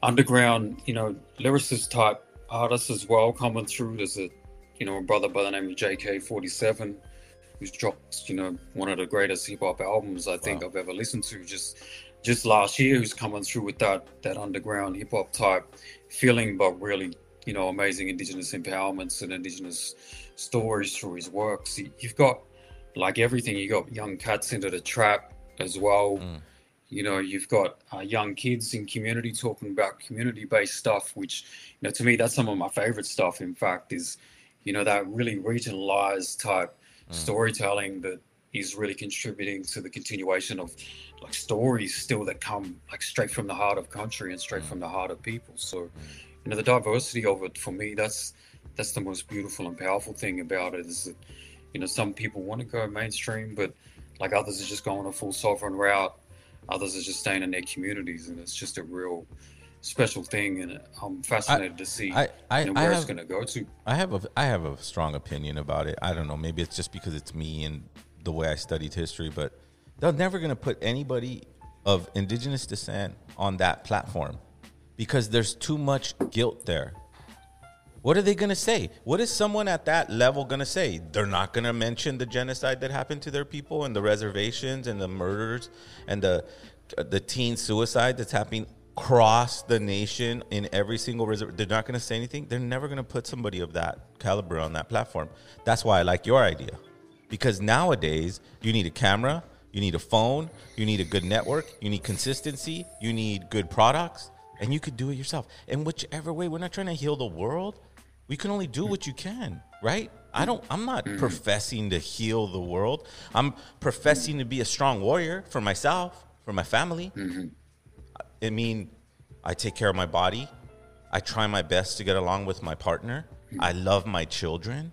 L: underground you know lyricist type artists as well coming through. There's a you know a brother by the name of JK47 who's dropped you know one of the greatest hip hop albums I think I've ever listened to. Just just last year, who's coming through with that that underground hip hop type feeling, but really you know amazing indigenous empowerments and indigenous stories through his works. You- You've got like everything. You got young cats into the trap as well. Mm. You know, you've got uh, young kids in community talking about community-based stuff, which you know to me that's some of my favorite stuff. In fact, is you know that really regionalized type mm. storytelling that is really contributing to the continuation of like stories still that come like straight from the heart of country and straight mm. from the heart of people. So mm. you know the diversity of it for me that's that's the most beautiful and powerful thing about it is that you know some people want to go mainstream but like others are just going a full sovereign route others are just staying in their communities and it's just a real special thing and i'm fascinated to see
A: I, I,
L: know,
A: I
L: where
A: have,
L: it's going to go to
A: I have a I have a strong opinion about it. I don't know. Maybe it's just because it's me and the way I studied history, but they're never going to put anybody of indigenous descent on that platform because there's too much guilt there. What are they going to say? What is someone at that level going to say? They're not going to mention the genocide that happened to their people and the reservations and the murders and the the teen suicide that's happening across the nation in every single reserve. They're not going to say anything. They're never going to put somebody of that caliber on that platform. That's why I like your idea. Because nowadays, you need a camera, you need a phone, you need a good network, you need consistency, you need good products, and you could do it yourself. And whichever way, we're not trying to heal the world. We can only do what you can, right? I don't I'm not mm-hmm. professing to heal the world. I'm professing to be a strong warrior for myself, for my family. Mm-hmm. I mean, I take care of my body. I try my best to get along with my partner. Mm-hmm. I love my children.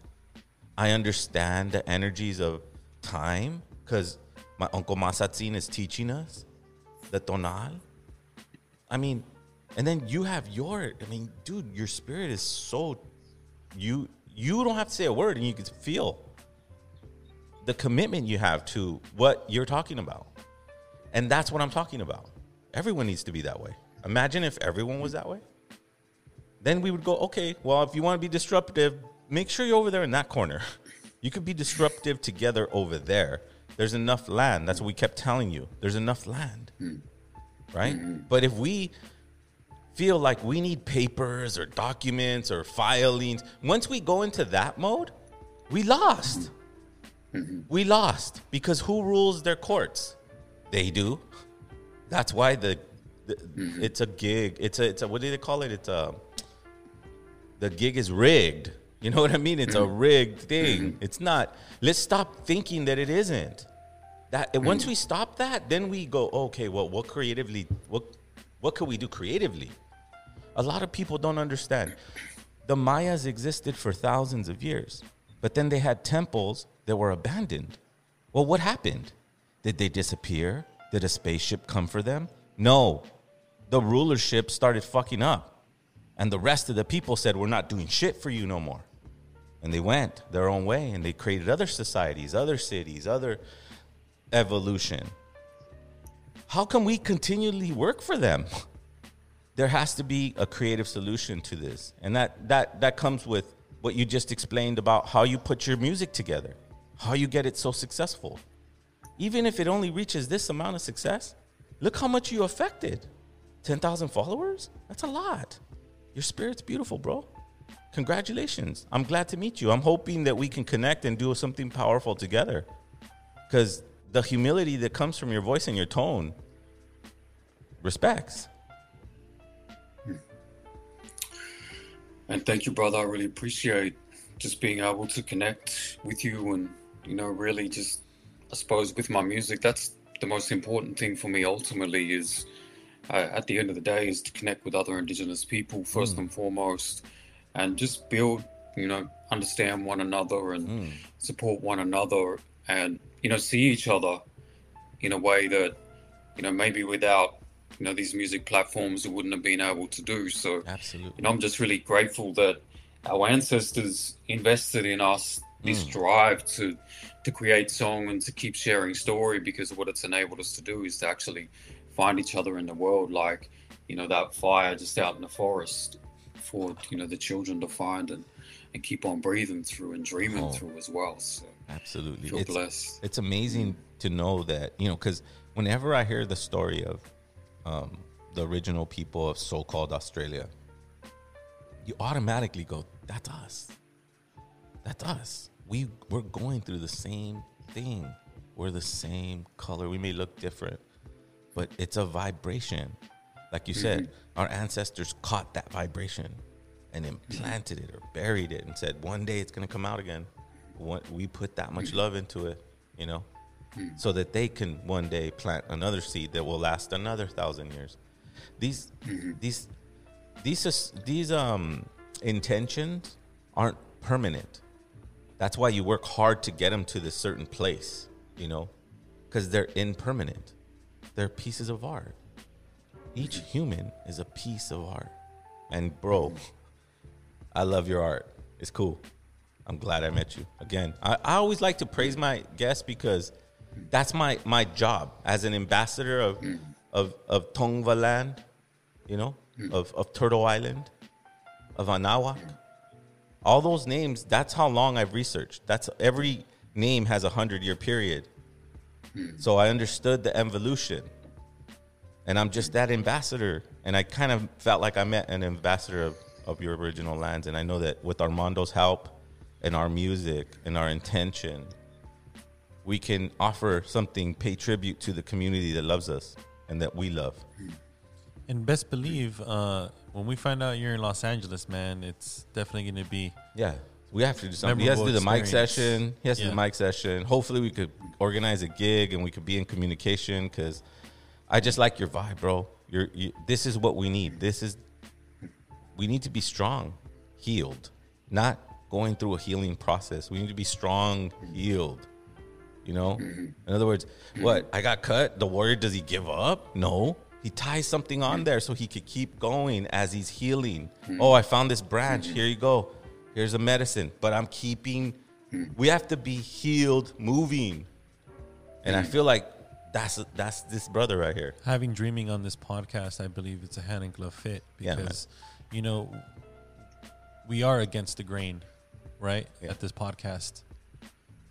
A: I understand the energies of time because my uncle Masatzin is teaching us the tonal. I mean, and then you have your. I mean, dude, your spirit is so. You you don't have to say a word, and you can feel the commitment you have to what you're talking about, and that's what I'm talking about. Everyone needs to be that way. Imagine if everyone was that way. Then we would go, okay, well, if you want to be disruptive, make sure you're over there in that corner. You could be disruptive together over there. There's enough land. That's what we kept telling you. There's enough land. Hmm. Right? Mm-hmm. But if we feel like we need papers or documents or filings, once we go into that mode, we lost. Mm-hmm. We lost because who rules their courts? They do. That's why the, the mm-hmm. it's a gig. It's a it's a what do they call it? It's a the gig is rigged. You know what I mean? It's a mm-hmm. rigged thing. It's not. Let's stop thinking that it isn't. That once we stop that, then we go, okay, well, what creatively what what could we do creatively? A lot of people don't understand. The Mayas existed for thousands of years, but then they had temples that were abandoned. Well, what happened? Did they disappear? Did a spaceship come for them? No. The rulership started fucking up. And the rest of the people said, We're not doing shit for you no more. And they went their own way and they created other societies, other cities, other evolution. How can we continually work for them? There has to be a creative solution to this. And that that that comes with what you just explained about how you put your music together, how you get it so successful. Even if it only reaches this amount of success, look how much you affected. 10,000 followers? That's a lot. Your spirit's beautiful, bro. Congratulations. I'm glad to meet you. I'm hoping that we can connect and do something powerful together. Because the humility that comes from your voice and your tone, respects.
L: And thank you, brother. I really appreciate just being able to connect with you and, you know, really just, I suppose, with my music. That's the most important thing for me ultimately is uh, at the end of the day is to connect with other indigenous people first
A: Mm.
L: and foremost and just build, you know, understand one another and support one another and, you know, see each other in a way that, you know, maybe without, you know, these music platforms wouldn't have been able to do. So,
A: Absolutely.
L: you know, I'm just really grateful that our ancestors invested in us this
A: Mm.
L: drive to to create song and to keep sharing story because what it's enabled us to do is to actually find each other in the world like you know that fire just out in the forest for you know the children to find and and keep on breathing through and dreaming
A: Oh.
L: through as well. So
A: Absolutely.
L: feel
A: it's,
L: blessed.
A: It's amazing to know that, you know, because whenever I hear the story of um, the original people of so called Australia, you automatically go, that's us. That's us. We, we're going through the same thing. We're the same color. We may look different, but it's a vibration. Like you said, our ancestors caught that vibration and implanted it or buried it and said, one day it's going to come out again. One- We put that much love into it, you know, Hmm. so that they can one day plant another seed that will last another thousand years. These, hmm. these, these, these um, intentions aren't permanent. That's why you work hard to get them to this certain place, you know, because they're impermanent. They're pieces of art. Each hmm. human is a piece of art. And bro, I love your art. It's cool. I'm glad I met you again. I, I always like to praise my guests because that's my my job as an ambassador of of of Tongva land, you know, of of Turtle Island, of Anahuac. All those names. That's how long I've researched. That's every name has a hundred year period. So I understood the evolution and I'm just that ambassador. And I kind of felt like I met an ambassador of, of your original lands. And I know that with Armando's help and our music and our intention, we can offer something, pay tribute to the community that loves us and that we love.
K: And best believe, uh, when we find out you're in Los Angeles, man, it's definitely going to be.
A: Yeah, we have to do something. He has to do the
K: memorable
A: mic session. He has to do the mic session. Hopefully, we could organize a gig and we could be in communication because I just like your vibe, bro. You're, you, this is what we need. This is, we need to be strong, healed, not going through a healing process. We need to be strong, healed. You know? Mm-hmm. In other words, what? I got cut. The warrior, does he give up? No. He ties something on mm-hmm. there so he could keep going as he's healing. Mm-hmm. Oh, I found this branch. Here you go. Here's a medicine. But I'm keeping, we have to be healed, moving. And I feel like that's that's this brother right here.
K: Having dreaming on this podcast, I believe it's a hand and glove fit
A: Yeah,
K: because, you know, we are against the grain, right? At this podcast.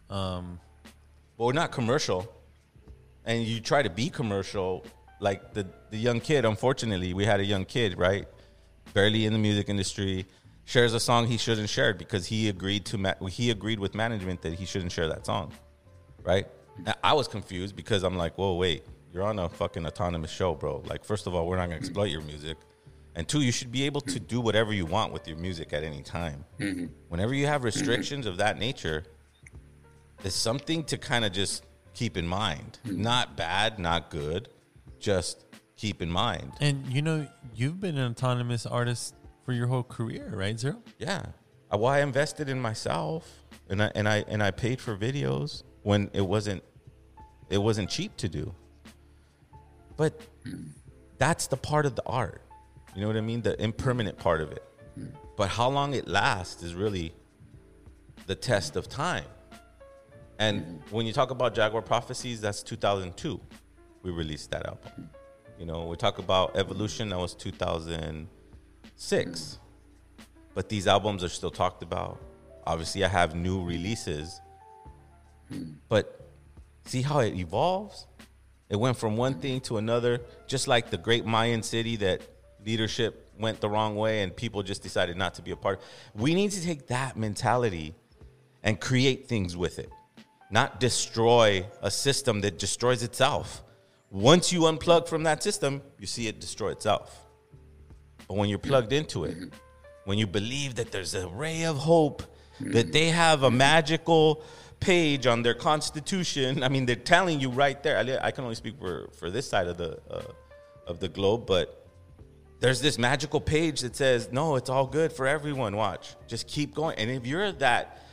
K: Um,
A: but we're not commercial. And you try to be commercial, like the the young kid. Unfortunately, we had a young kid, right, barely in the music industry, shares a song he shouldn't share because he agreed to ma- he agreed with management that he shouldn't share that song, right? And I was confused because I'm like, whoa, wait, you're on a fucking autonomous show, bro. Like, first of all, we're not gonna exploit your music. And two, you should be able to do whatever you want with your music at any time. Mm-hmm. Whenever you have restrictions of that nature, there's something to kind of just keep in mind. Not bad, not good, just keep in mind.
K: and, you know, you've been an autonomous artist for your whole career, right, Zero?
A: Yeah. Uh, Well, I invested in myself, and I and I and I paid for videos when it wasn't it wasn't cheap to do. But that's the part of the art. You know what I mean? The impermanent part of it. But how long it lasts is really the test of time. And when you talk about Jaguar Prophecies, that's 2002. We released that album. You know, we talk about Evolution, that was 2006. But these albums are still talked about. Obviously, I have new releases. But see how it evolves? It went from one thing to another, just like the great Mayan city that leadership went the wrong way and people just decided not to be a part. We need to take that mentality and create things with it, not destroy a system that destroys itself. Once you unplug from that system, you see it destroy itself. But when you're plugged into it, when you believe that there's a ray of hope, that they have a magical page on their constitution, I mean, they're telling you right there. I, can only speak for, for this side of the uh, of the globe, but there's this magical page that says, "No, it's all good for everyone." Watch, just keep going. And if you're that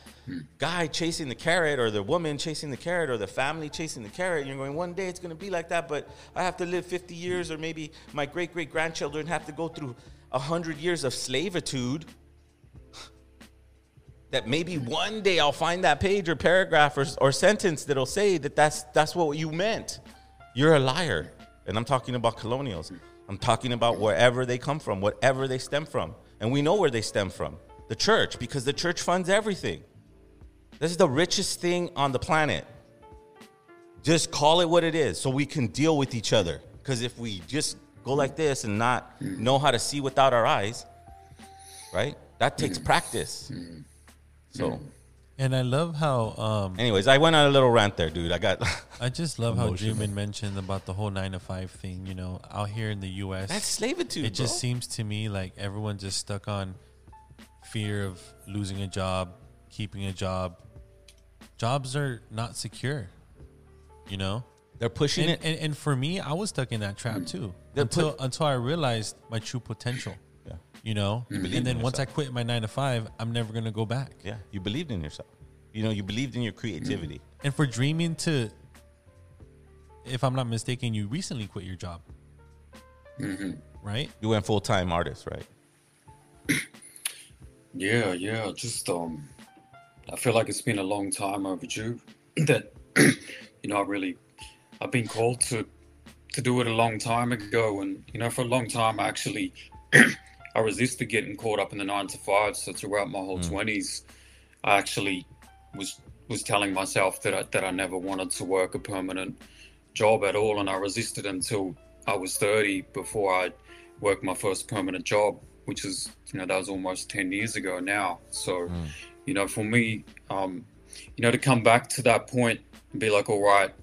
A: guy chasing the carrot, or the woman chasing the carrot, or the family chasing the carrot, you're going, "One day it's going to be like that." But I have to live 50 years, or maybe my great great grandchildren have to go through hundred years of slavitude. That maybe one day I'll find that page or paragraph or, or sentence that'll say that that's that's what you meant. You're a liar, and I'm talking about colonials. I'm talking about wherever they come from, whatever they stem from. And we know where they stem from the church, because the church funds everything. This is the richest thing on the planet. Just call it what it is so we can deal with each other. Because if we just go like this and not know how to see without our eyes, right? That takes practice. So,
K: And I love how. Um,
A: anyways, I went on a little rant there, dude. I got.
K: I just love how
A: Emotional.
K: Dreamin mentioned about the whole nine to five thing. You know, out here in the U.S.,
A: That's slavitude,
K: It just
A: bro.
K: seems to me like everyone just stuck on fear of losing a job, keeping a job. Jobs are not secure. You know,
A: they're pushing
K: and,
A: it-
K: and, and for me, I was stuck in that trap too
A: They're
K: until
A: put-
K: until I realized my true potential.
A: Yeah.
K: You know,
A: You believe
K: and then once I quit my nine to five, I'm never gonna go back.
A: Yeah, you believed in yourself. You know, you believed in your creativity.
K: And for dreaming to, if I'm not mistaken, you recently quit your job, right?
A: You went full time artist, right?
L: Yeah, yeah. Just um, I feel like it's been a long time overdue. that you know, I really, I've been called to to do it a long time ago, and you know, for a long time, I actually, I resisted getting caught up in the nine to five. So throughout my whole hmm. twenties, I actually was was telling myself that I, that I never wanted to work a permanent job at all, and I resisted until I was thirty before I worked my first permanent job, which is you know that was almost ten years ago now. So, hmm. You know, for me, um, you know, to come back to that point and be like, all right,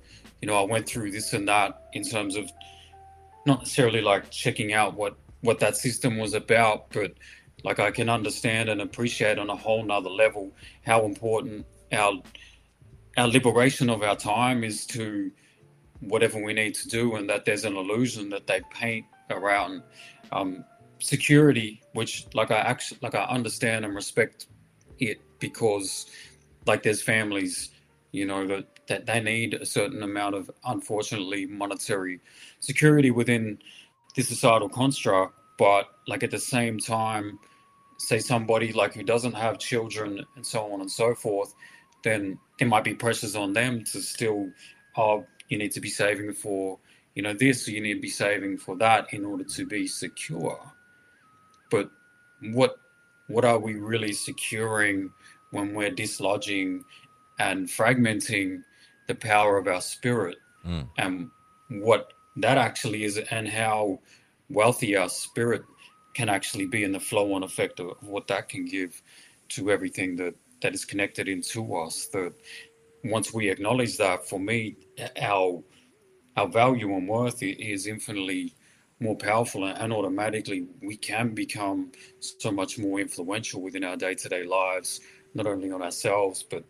L: you know, I went through this and that in terms of not necessarily like checking out what what that system was about, but like I can understand and appreciate on a whole nother level how important our our liberation of our time is to whatever we need to do, and that there's an illusion that they paint around um, security, which like I actually like I understand and respect it because like there's families, you know, that that they need a certain amount of unfortunately monetary security within this societal construct, but like at the same time, say somebody like who doesn't have children and so on and so forth, then there might be pressures on them to still, oh, you need to be saving for, you know, this, you need to be saving for that in order to be secure. But what what are we really securing when we're dislodging and fragmenting the power of our spirit
A: Mm.
L: and what that actually is and how wealthy our spirit can actually be in the flow on effect of what that can give to everything that that is connected into us that once we acknowledge that for me our our value and worth is infinitely more powerful and automatically we can become so much more influential within our day-to-day lives not only on ourselves but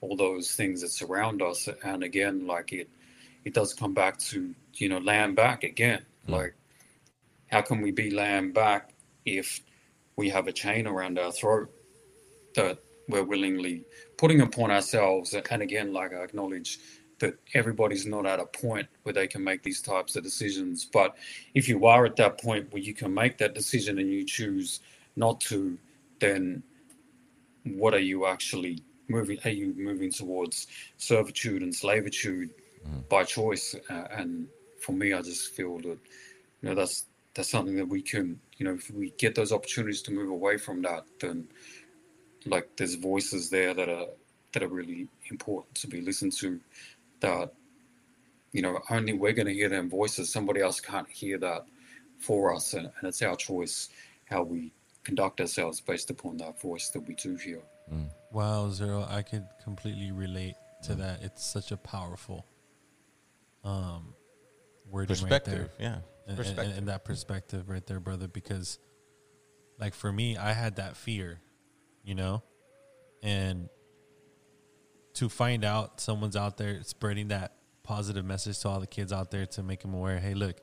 L: all those things that surround us. And again like it it does come back to you know land back again. Mm. Like how can we be land back if we have a chain around our throat that we're willingly putting upon ourselves? And again like i acknowledge that everybody's not at a point where they can make these types of decisions. But if you are at that point where you can make that decision and you choose not to then what are you actually moving are you moving towards? Servitude and slavitude by choice. Uh, and for me i just feel that you know that's that's something that we can you know if we get those opportunities to move away from that then like there's voices there that are that are really important to be listened to that you know only we're going to hear them voices somebody else can't hear that for us and, and it's our choice how we conduct ourselves based upon that voice that we do hear
K: Wow, Zero, I could completely relate to that. It's such a powerful um wording
A: Perspective,
K: right there.
A: yeah.
K: And- and-
A: Perspective.
K: And, that perspective right there, brother, because like for me, I had that fear, you know? And to find out someone's out there spreading that positive message to all the kids out there to make them aware, hey, look,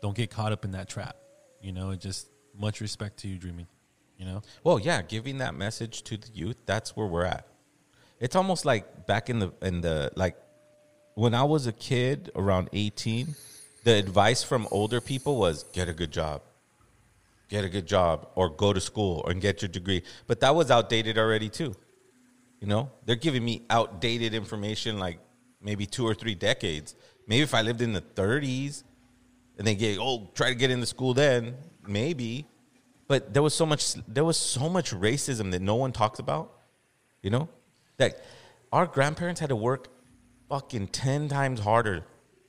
K: don't get caught up in that trap. You know, just much respect to you dreaming. You know?
A: Well, yeah, giving that message to the youth, that's where we're at. It's almost like back in the in the like when I was a kid around 18, the advice from older people was get a good job. Get a good job or go to school and get your degree. But that was outdated already too. You know? They're giving me outdated information like maybe 2 or 3 decades. Maybe if I lived in the 30s, and they get oh try to get into school then maybe, but there was so much there was so much racism that no one talks about. You know, that our grandparents had to work fucking ten times harder,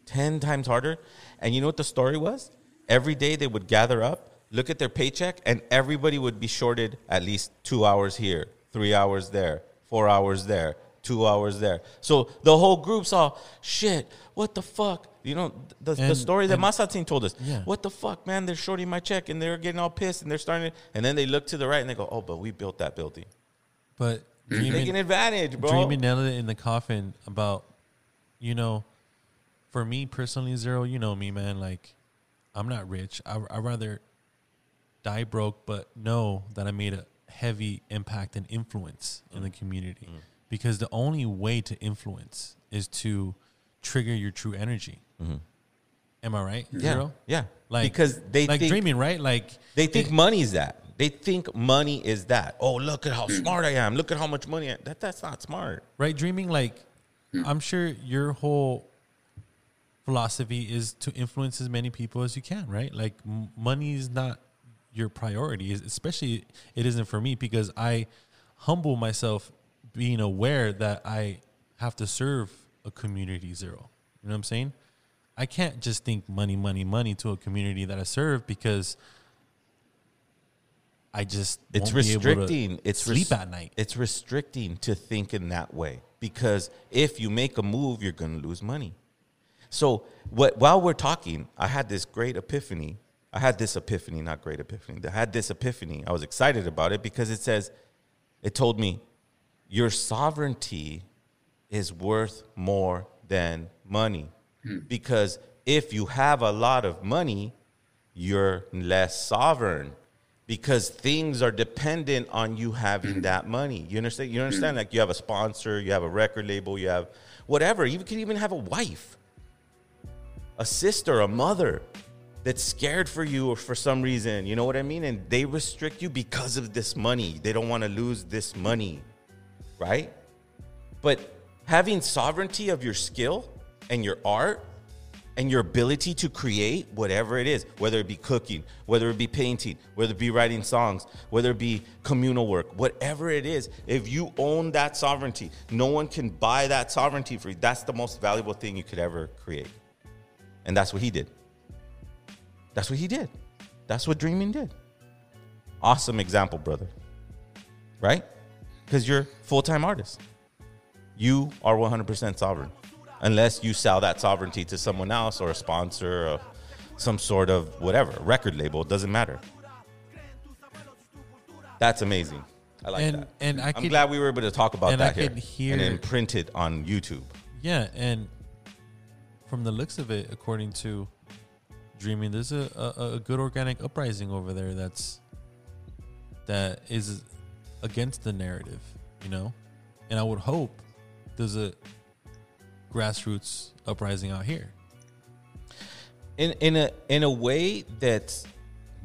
A: ten times harder, and you know what the story was? Every day they would gather up, look at their paycheck, and everybody would be shorted at least two hours here, three hours there, four hours there, two hours there. So the whole group saw, shit, what the fuck? You know, the, the story that
K: and-
A: Masatzin told us.
K: Yeah.
A: What the fuck, man? They're shorting my check and they're getting all pissed and they're starting to, and then they look to the right and they go, oh, but we built that building.
K: But dreaming,
A: Taking advantage, bro.
K: Dreaming nailed it in the coffin about, you know, for me personally, zero. You know me, man. Like, I'm not rich. I I rather die broke, but know that I made a heavy impact and influence in
A: Mm.
K: the community. Because the only way to influence is to trigger your true energy. Am I right?
A: Mm-hmm. Yeah,
K: Zero?
A: yeah.
K: Like
A: because they
K: like
A: think,
K: dreaming, right? Like
A: They think
K: it-
A: money is that. They think money is that. Oh, look at how smart I am. Look at how much money. I, that that's not smart.
K: right dreaming like i'm sure your whole philosophy is to influence as many people as you can right like m- money is not your priority es- especially it isn't for me because i humble myself being aware that i have to serve a community zero you know what i'm saying i can't just think money money money to a community that i serve because i just
A: It's
K: won't be able to
A: restricting. It's
K: sleep
A: res-
K: at night
A: It's restricting to think in that way because if you make a move, you're going to lose money. So what? While we're talking, I had this great epiphany. I had this epiphany, not great epiphany. I had this epiphany. I was excited about it because it says, it told me, your sovereignty is worth more than money. Hmm. Because if you have a lot of money, you're less sovereign because things are dependent on you having hmm. that money. You understand? You hmm. understand? Like you have a sponsor, you have a record label, you have whatever. You can even have a wife, a sister, a mother that's scared for you or for some reason. You know what I mean? And they restrict you because of this money. They don't want to lose this money, right? But having sovereignty of your skill and your art and your ability to create whatever it is, whether it be cooking, whether it be painting, whether it be writing songs, whether it be communal work, whatever it is, if you own that sovereignty, no one can buy that sovereignty for you. That's the most valuable thing you could ever create. And that's what he did. That's what he did. That's what dreaming did. Awesome example, brother. Right? Because you're full-time artist. You are 100% sovereign unless you sell that sovereignty to someone else or a sponsor or some sort of whatever record label it doesn't matter that's amazing i like
K: And-
A: that
K: and I
A: i'm
K: could-
A: glad we were able to talk about
K: and I
A: that here
K: could hear-
A: and then print it on youtube
K: Yeah, and from the looks of it, according to Dreaming, there's a, a, a good organic uprising over there that's that is against the narrative, you know? And I would hope there's a grassroots uprising out here.
A: in in a in a way that's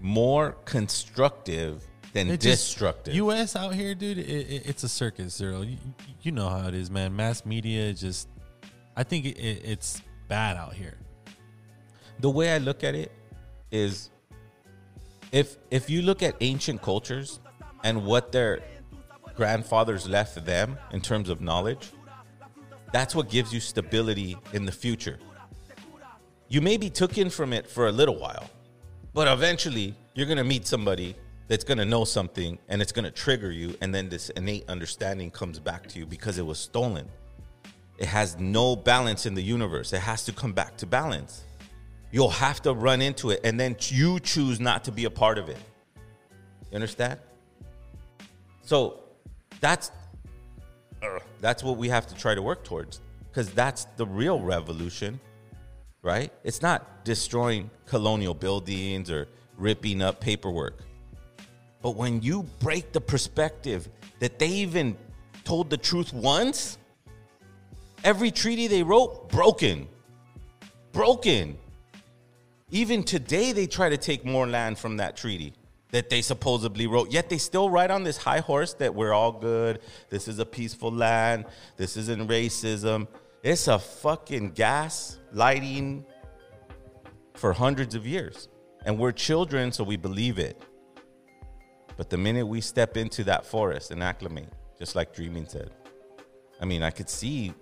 A: more constructive than
K: It just-
A: destructive
K: U.S. out here, dude, it, it, it's a circus, Zero. You, you know how it is, man. Mass media just, I think it, it, it's bad out here.
A: The way I look at it is if if you look at ancient cultures and what their grandfathers left them in terms of knowledge, that's what gives you stability in the future. You may be taken from it for a little while, but eventually you're gonna meet somebody that's gonna know something and it's gonna trigger you, and then this innate understanding comes back to you because it was stolen. It has no balance in the universe. It has to come back to balance. You'll have to run into it, and then you choose not to be a part of it. You understand? So that's uh, that's what we have to try to work towards, because that's the real revolution, right? It's not destroying colonial buildings or ripping up paperwork, but when you break the perspective that they even told the truth once, every treaty they wrote broken, broken. Even today, they try to take more land from that treaty that they supposedly wrote. Yet they still ride on this high horse that we're all good. This is a peaceful land. This isn't racism. It's a fucking gas lighting for hundreds of years. And we're children, so we believe it. But the minute we step into that forest and acclimate, just like Dreaming said, I mean, I could see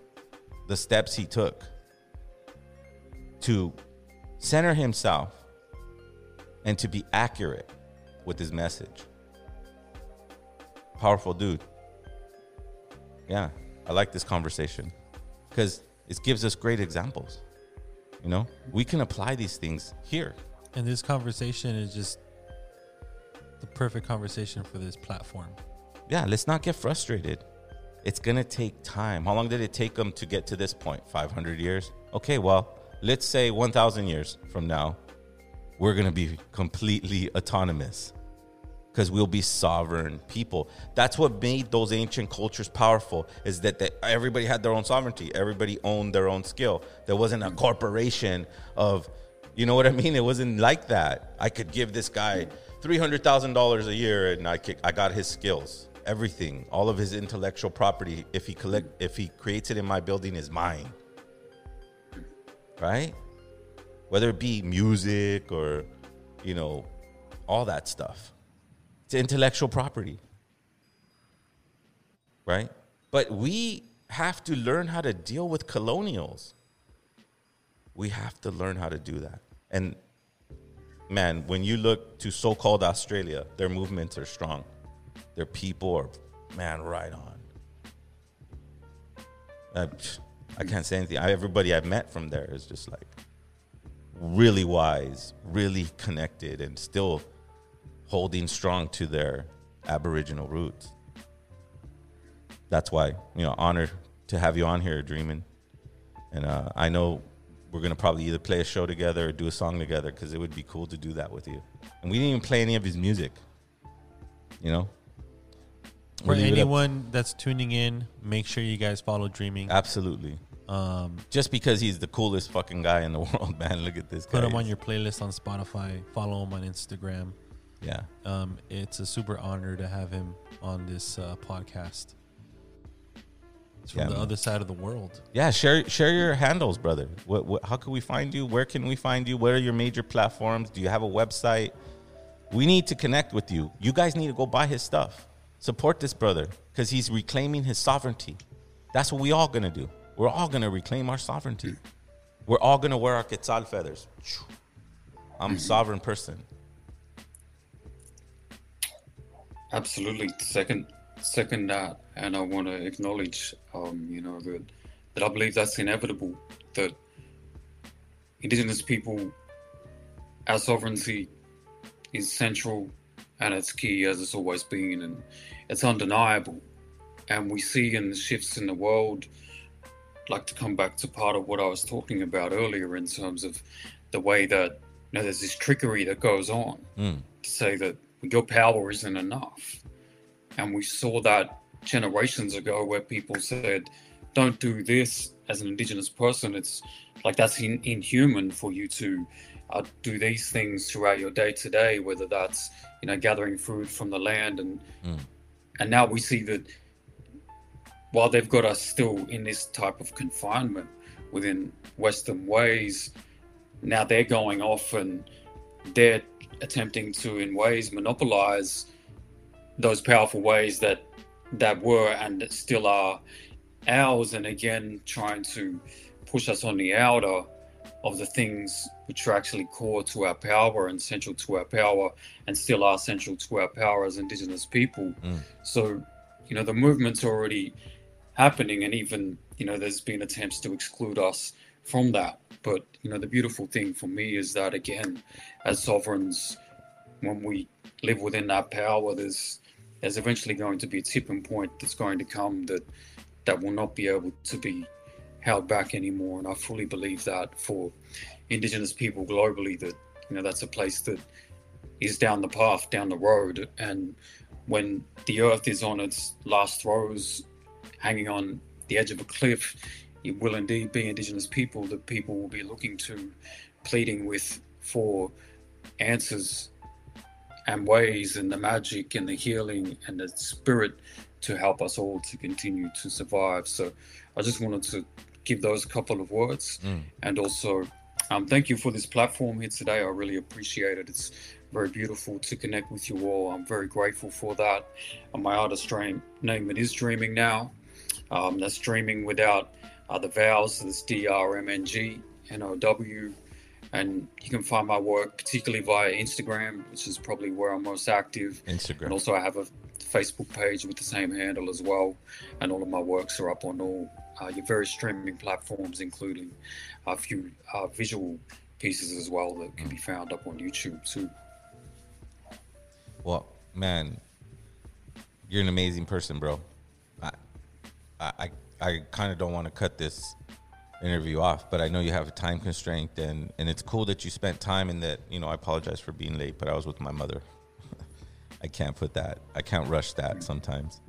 A: the steps he took to center himself and to be accurate with his message. Powerful dude. Yeah, I like this conversation because it gives us great examples. You know, we can apply these things here.
K: And this conversation is just the perfect conversation for this platform.
A: Yeah, let's not get frustrated. It's going to take time. How long did it take them to get to this point? 500 years? Okay, well, let's say 1,000 years from now, we're going to be completely autonomous because we'll be sovereign people. That's what made those ancient cultures powerful is that they, everybody had their own sovereignty. Everybody owned their own skill. There wasn't a corporation of, you know what I mean? It wasn't like that. I could give this guy $300,000 a year and I, could, I got his skills. Everything, all of his intellectual property, if he collect, if he creates it in my building, is mine. Right? Whether it be music or, you know, all that stuff. It's intellectual property. Right? But we have to learn how to deal with colonials. We have to learn how to do that. And man, when you look to so called Australia, their movements are strong. Their people are, man, right on. Uh, I, I can't say anything. I, everybody I've met from there is just like really wise, really connected, and still holding strong to their Aboriginal roots. That's why, you know, honored to have you on here, Dreaming. And uh, I know we're gonna probably either play a show together or do a song together because it would be cool to do that with you. And we didn't even play any of his music. You know.
K: For
A: We'll leave it up-
K: anyone that's tuning in, make sure you guys follow Dreaming.
A: Absolutely.
K: Um,
A: Just because he's the coolest fucking guy in the world, man. Look at this guy.
K: put him on your playlist on Spotify. Follow him on Instagram.
A: Yeah.
K: Um, it's a super honor to have him on this uh, podcast. It's from
A: Yeah,
K: the
A: man.
K: other side of the world.
A: Yeah, share share your handles, brother. What, what how can we find you? Where can we find you? What are your major platforms? Do you have a website? We need to connect with you. You guys need to go buy his stuff. Support this brother because he's reclaiming his sovereignty. That's what we all gonna do. We're all gonna reclaim our sovereignty. We're all gonna wear our quetzal feathers. I'm a sovereign person.
L: Absolutely. Second, second that, and I want to acknowledge, um, you know, that that I believe that's inevitable. That Indigenous people, our sovereignty, is central, and it's key as it's always been, and it's undeniable. And we see in the shifts in the world, like to come back to part of what I was talking about earlier in terms of the way that you know there's this trickery that goes on
A: Mm.
L: to say that your power isn't enough. And we saw that generations ago where people said, don't do this as an indigenous person. It's like that's in, inhuman for you to uh, do these things throughout your day to day, whether that's, you know, gathering food from the land. And,
A: Mm.
L: and now we see that while they've got us still in this type of confinement within Western ways, now they're going off and they're attempting to, in ways, monopolize those powerful ways that that were and that still are ours, and again trying to push us on the outer of the things which are actually core to our power and central to our power, and still are central to our power as Indigenous people.
A: Mm.
L: So, you know, the movement's already happening, and even you know, there's been attempts to exclude us from that. But you know, the beautiful thing for me is that again, as sovereigns, when we live within our power, there's there's eventually going to be a tipping point that's going to come that that will not be able to be held back anymore. And I fully believe that for Indigenous people globally, that you know that's a place that is down the path, down the road, and when the earth is on its last throes, hanging on the edge of a cliff, it will indeed be Indigenous people that people will be looking to, pleading with for answers and ways and the magic and the healing and the spirit to help us all to continue to survive. So I just wanted to give those a couple of words
A: Mm.
L: and also Um, thank you for this platform here today. I really appreciate it. It's very beautiful to connect with you all. I'm very grateful for that. And my artist dream, name it is Dreaming Now. Um, that's dreaming without uh, the vowels. That's D R M N G N O W. And you can find my work particularly via Instagram, which is probably where I'm most active.
A: Instagram.
L: And also, I have a Facebook page with the same handle as well. And all of my works are up on all uh, your various streaming platforms, including a few uh, visual pieces as well that can be found up on YouTube too.
A: Well, man, you're an amazing person, bro. I, I, I, kind of don't want to cut this interview off, but I know you have a time constraint, and and it's cool that you spent time in that. You know, I apologize for being late, but I was with my mother. I can't put that. I can't rush that sometimes.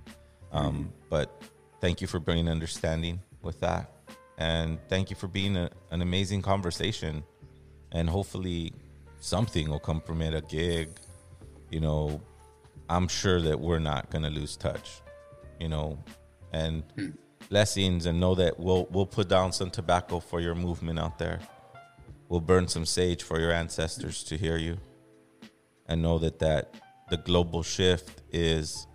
A: Um, but thank you for bringing understanding with that, and thank you for being a, an amazing conversation, and hopefully something will come from it. A gig, you know. I'm sure that we're not gonna lose touch, you know, and blessings and know that we'll we'll put down some tobacco for your movement out there. We'll burn some sage for your ancestors to hear you. And know that that the global shift is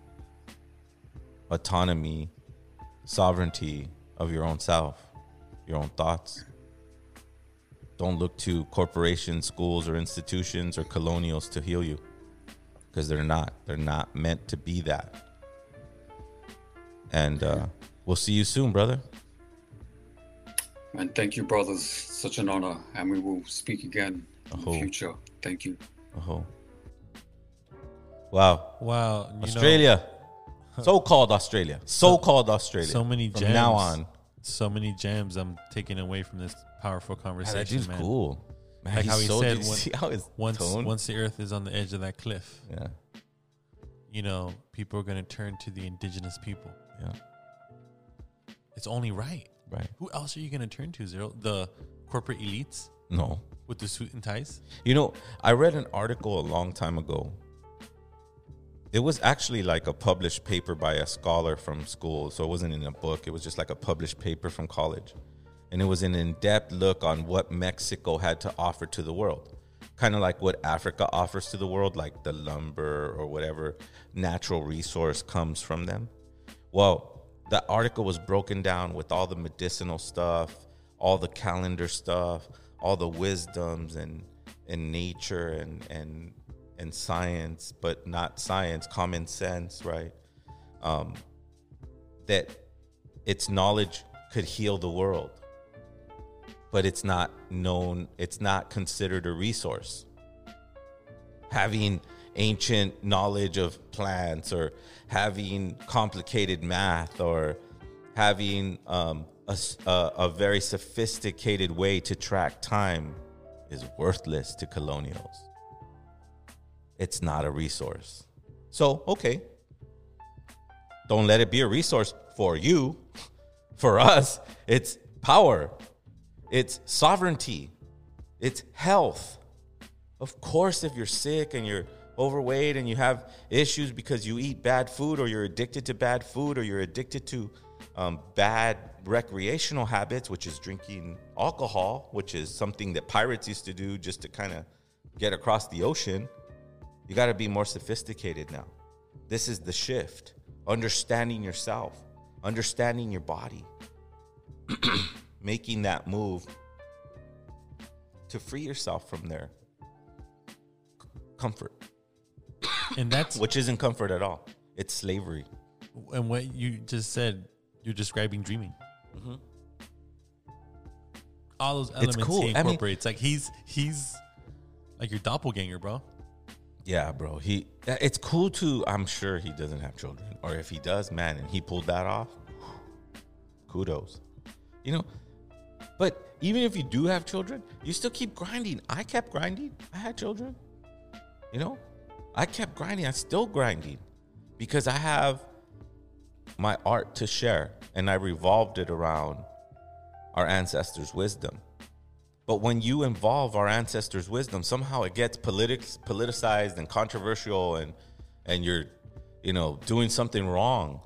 A: autonomy, sovereignty of your own self, your own thoughts. Don't look to corporations, schools, or institutions or colonials to heal you because they're not. They're not meant to be that. And uh, we'll see you soon, brother.
L: And thank you, brothers. Such an honor. And we will speak again in the future. Thank you.
A: Oh. Wow.
K: Wow. you know-
A: Australia. so called Australia. So called Australia.
K: So many
A: From
K: gems.
A: now on.
K: So many gems I'm taking away from this powerful conversation.
A: dude's
K: man.
A: cool. Man,
K: like how he
A: so-
K: said, when-
A: how
K: once
A: tone-
K: once the earth is on the edge of that cliff,
A: Yeah.
K: you know, people are going to turn to the indigenous people.
A: Yeah.
K: It's only right.
A: Right.
K: Who else are you going to turn to, Zero? The corporate elites?
A: No.
K: With the suit and ties?
A: You know, I read an article a long time ago. It was actually like a published paper by a scholar from school. So it wasn't in a book, it was just like a published paper from college. And it was an in depth look on what Mexico had to offer to the world. Kind of like what Africa offers to the world, like the lumber or whatever natural resource comes from them. Well, the article was broken down with all the medicinal stuff, all the calendar stuff, all the wisdoms and and nature and and and science, but not science, common sense, right? Um, that its knowledge could heal the world, but it's not known. It's not considered a resource. Having ancient knowledge of plants or having complicated math or having um, a, a- a very sophisticated way to track time is worthless to colonials. It's not a resource. So, okay. Don't let it be a resource for you. For us, it's power, it's sovereignty, it's health. Of course, if you're sick and you're overweight and you have issues because you eat bad food or you're addicted to bad food or you're addicted to um, bad recreational habits, which is drinking alcohol, which is something that pirates used to do just to kind of get across the ocean, you got to be more sophisticated now. This is the shift. Understanding yourself, understanding your body, making that move to free yourself from their comfort.
K: And that's
A: which isn't comfort at all. It's slavery.
K: And what you just said, you're describing dreaming.
A: Mhm.
K: All those elements
A: cool.
K: he
A: I mean-
K: incorporates. like he's he's like your doppelganger, bro.
A: Yeah, bro. He it's cool to I'm sure he doesn't have children. Or if he does, man, and he pulled that off, kudos. You know, but even if you do have children, you still keep grinding. I kept grinding. I had children. You know? I kept grinding. I'm still grinding. Because I have my art to share. And I revolved it around our ancestors' wisdom. But when you involve our ancestors' wisdom, somehow it gets politic, politicized and controversial, and and you're, you know, doing something wrong.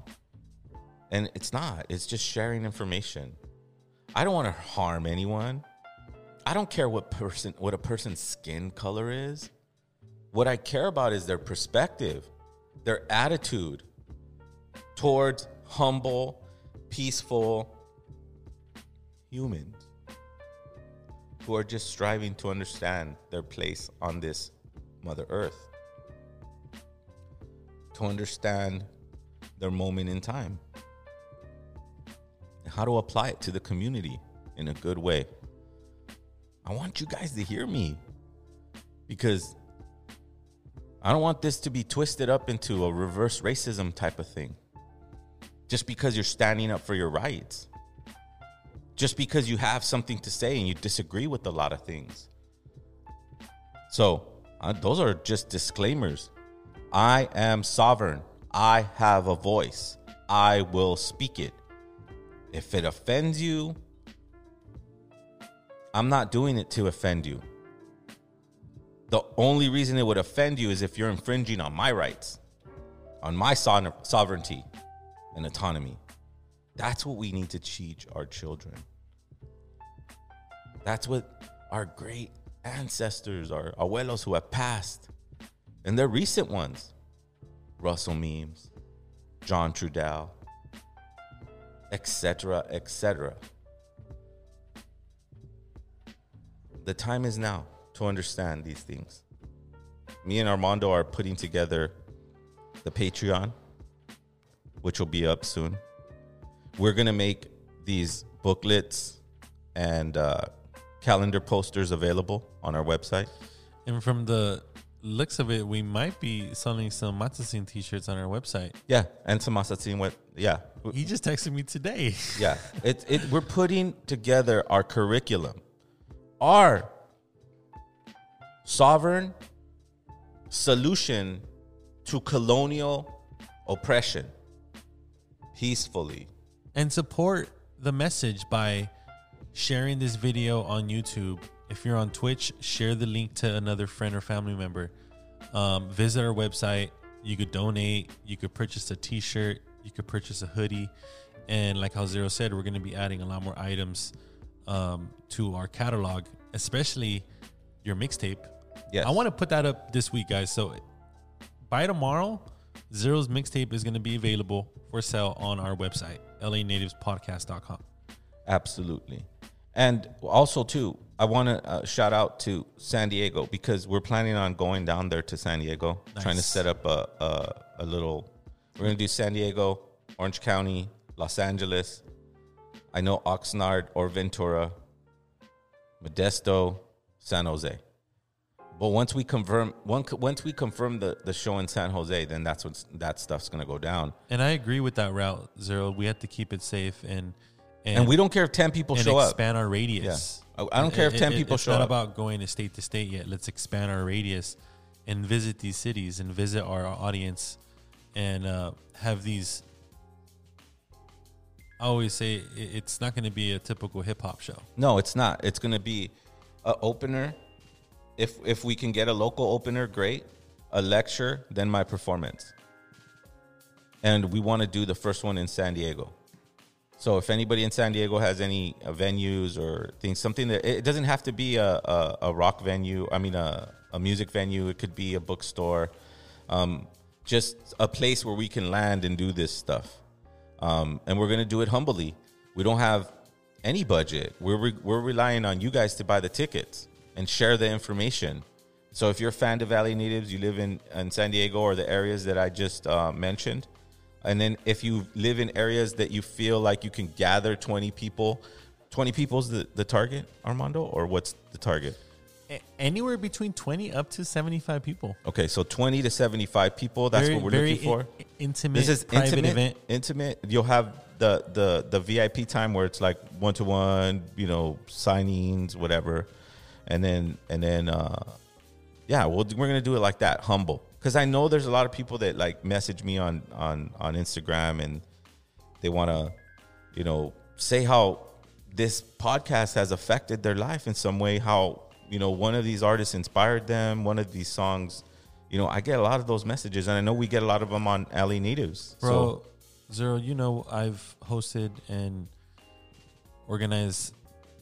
A: And it's not. It's just sharing information. I don't want to harm anyone. I don't care what person what a person's skin color is. What I care about is their perspective, their attitude towards humble, peaceful humans who are just striving to understand their place on this Mother Earth, to understand their moment in time, and how to apply it to the community in a good way. I want you guys to hear me because I don't want this to be twisted up into a reverse racism type of thing. Just because you're standing up for your rights just because you have something to say and you disagree with a lot of things. So, uh, those are just disclaimers. I am sovereign. I have a voice. I will speak it. If it offends you, I'm not doing it to offend you. The only reason it would offend you is if you're infringing on my rights, on my so- sovereignty and autonomy. That's what we need to teach our children. That's what our great ancestors, our abuelos who have passed, and they're recent ones Russell Means, John Trudell, etc., etc. The time is now to understand these things. Me and Armando are putting together the Patreon, which will be up soon. We're going to make these booklets and uh, calendar posters available on our website.
K: And from the looks of it, we might be selling some Masatzin t-shirts on our website.
A: Yeah, and some Masatzin web. Yeah,
K: he just texted me today.
A: yeah, it, it we're putting together our curriculum, our sovereign solution to colonial oppression peacefully
K: and support the message by sharing this video on YouTube. If you're on Twitch, share the link to another friend or family member. Um, visit our website. You could donate. You could purchase a T-shirt. You could purchase a hoodie. And like how Zero said, we're going to be adding a lot more items um, to our catalog, especially your mixtape.
A: Yes.
K: I want to put that up this week, guys. So by tomorrow, Zero's mixtape is going to be available for sale on our website, lanativespodcast.com.
A: Absolutely. And also, too, I want to uh, shout out to San Diego because we're planning on going down there to San Diego,
K: Nice.
A: trying to set up a, a, a little. We're going to do San Diego, Orange County, Los Angeles. I know Oxnard or Ventura, Modesto, San Jose. But once we confirm, once we confirm the, the show in San Jose, then that's when that stuff's going to go down.
K: And I agree with that route, Zero. We have to keep it safe and
A: And we don't care if 10 people
K: and
A: show up.
K: expand our radius.
A: Yeah. I- I don't care if 10 people
K: it's
A: show
K: not
A: up.
K: about going to state to state yet. Let's expand our radius and visit these cities and visit our audience and uh, have these. I always say it's not going to be a typical hip hop show.
A: No, it's not. It's going to be a opener. If if we can get a local opener, great. A lecture, then my performance. And we want to do the first one in San Diego. So if anybody in San Diego has any uh, venues or things, something that it doesn't have to be a, a, a rock venue. I mean, a, a music venue. It could be a bookstore. Um, just a place where we can land and do this stuff. Um, and we're going to do it humbly. We don't have any budget. We're, re- we're relying on you guys to buy the tickets and share the information. So if you're a fan of LA Natives, you live in, in San Diego or the areas that I just uh, mentioned, and then if you live in areas that you feel like you can gather 20 people, 20 people's the, the target, Armando, or what's the target?
K: A- Anywhere between 20 up to 75 people.
A: Okay, so 20 to 75 people, that's
K: Very-
A: what we're looking for.
K: in- intimate,
A: This is
K: private
A: intimate
K: event.
A: Intimate. You'll have the the the VIP time where it's like one to one, you know, signings, whatever. And then and then uh yeah, well we're going to do it like that, humble. Cuz I know there's a lot of people that like message me on on on Instagram and they want to you know, say how this podcast has affected their life in some way, how you know one of these artists inspired them, one of these songs. You know, I get a lot of those messages, and I know we get a lot of them on LA Natives.
K: Bro,
A: So
K: Zero, you know I've hosted and organized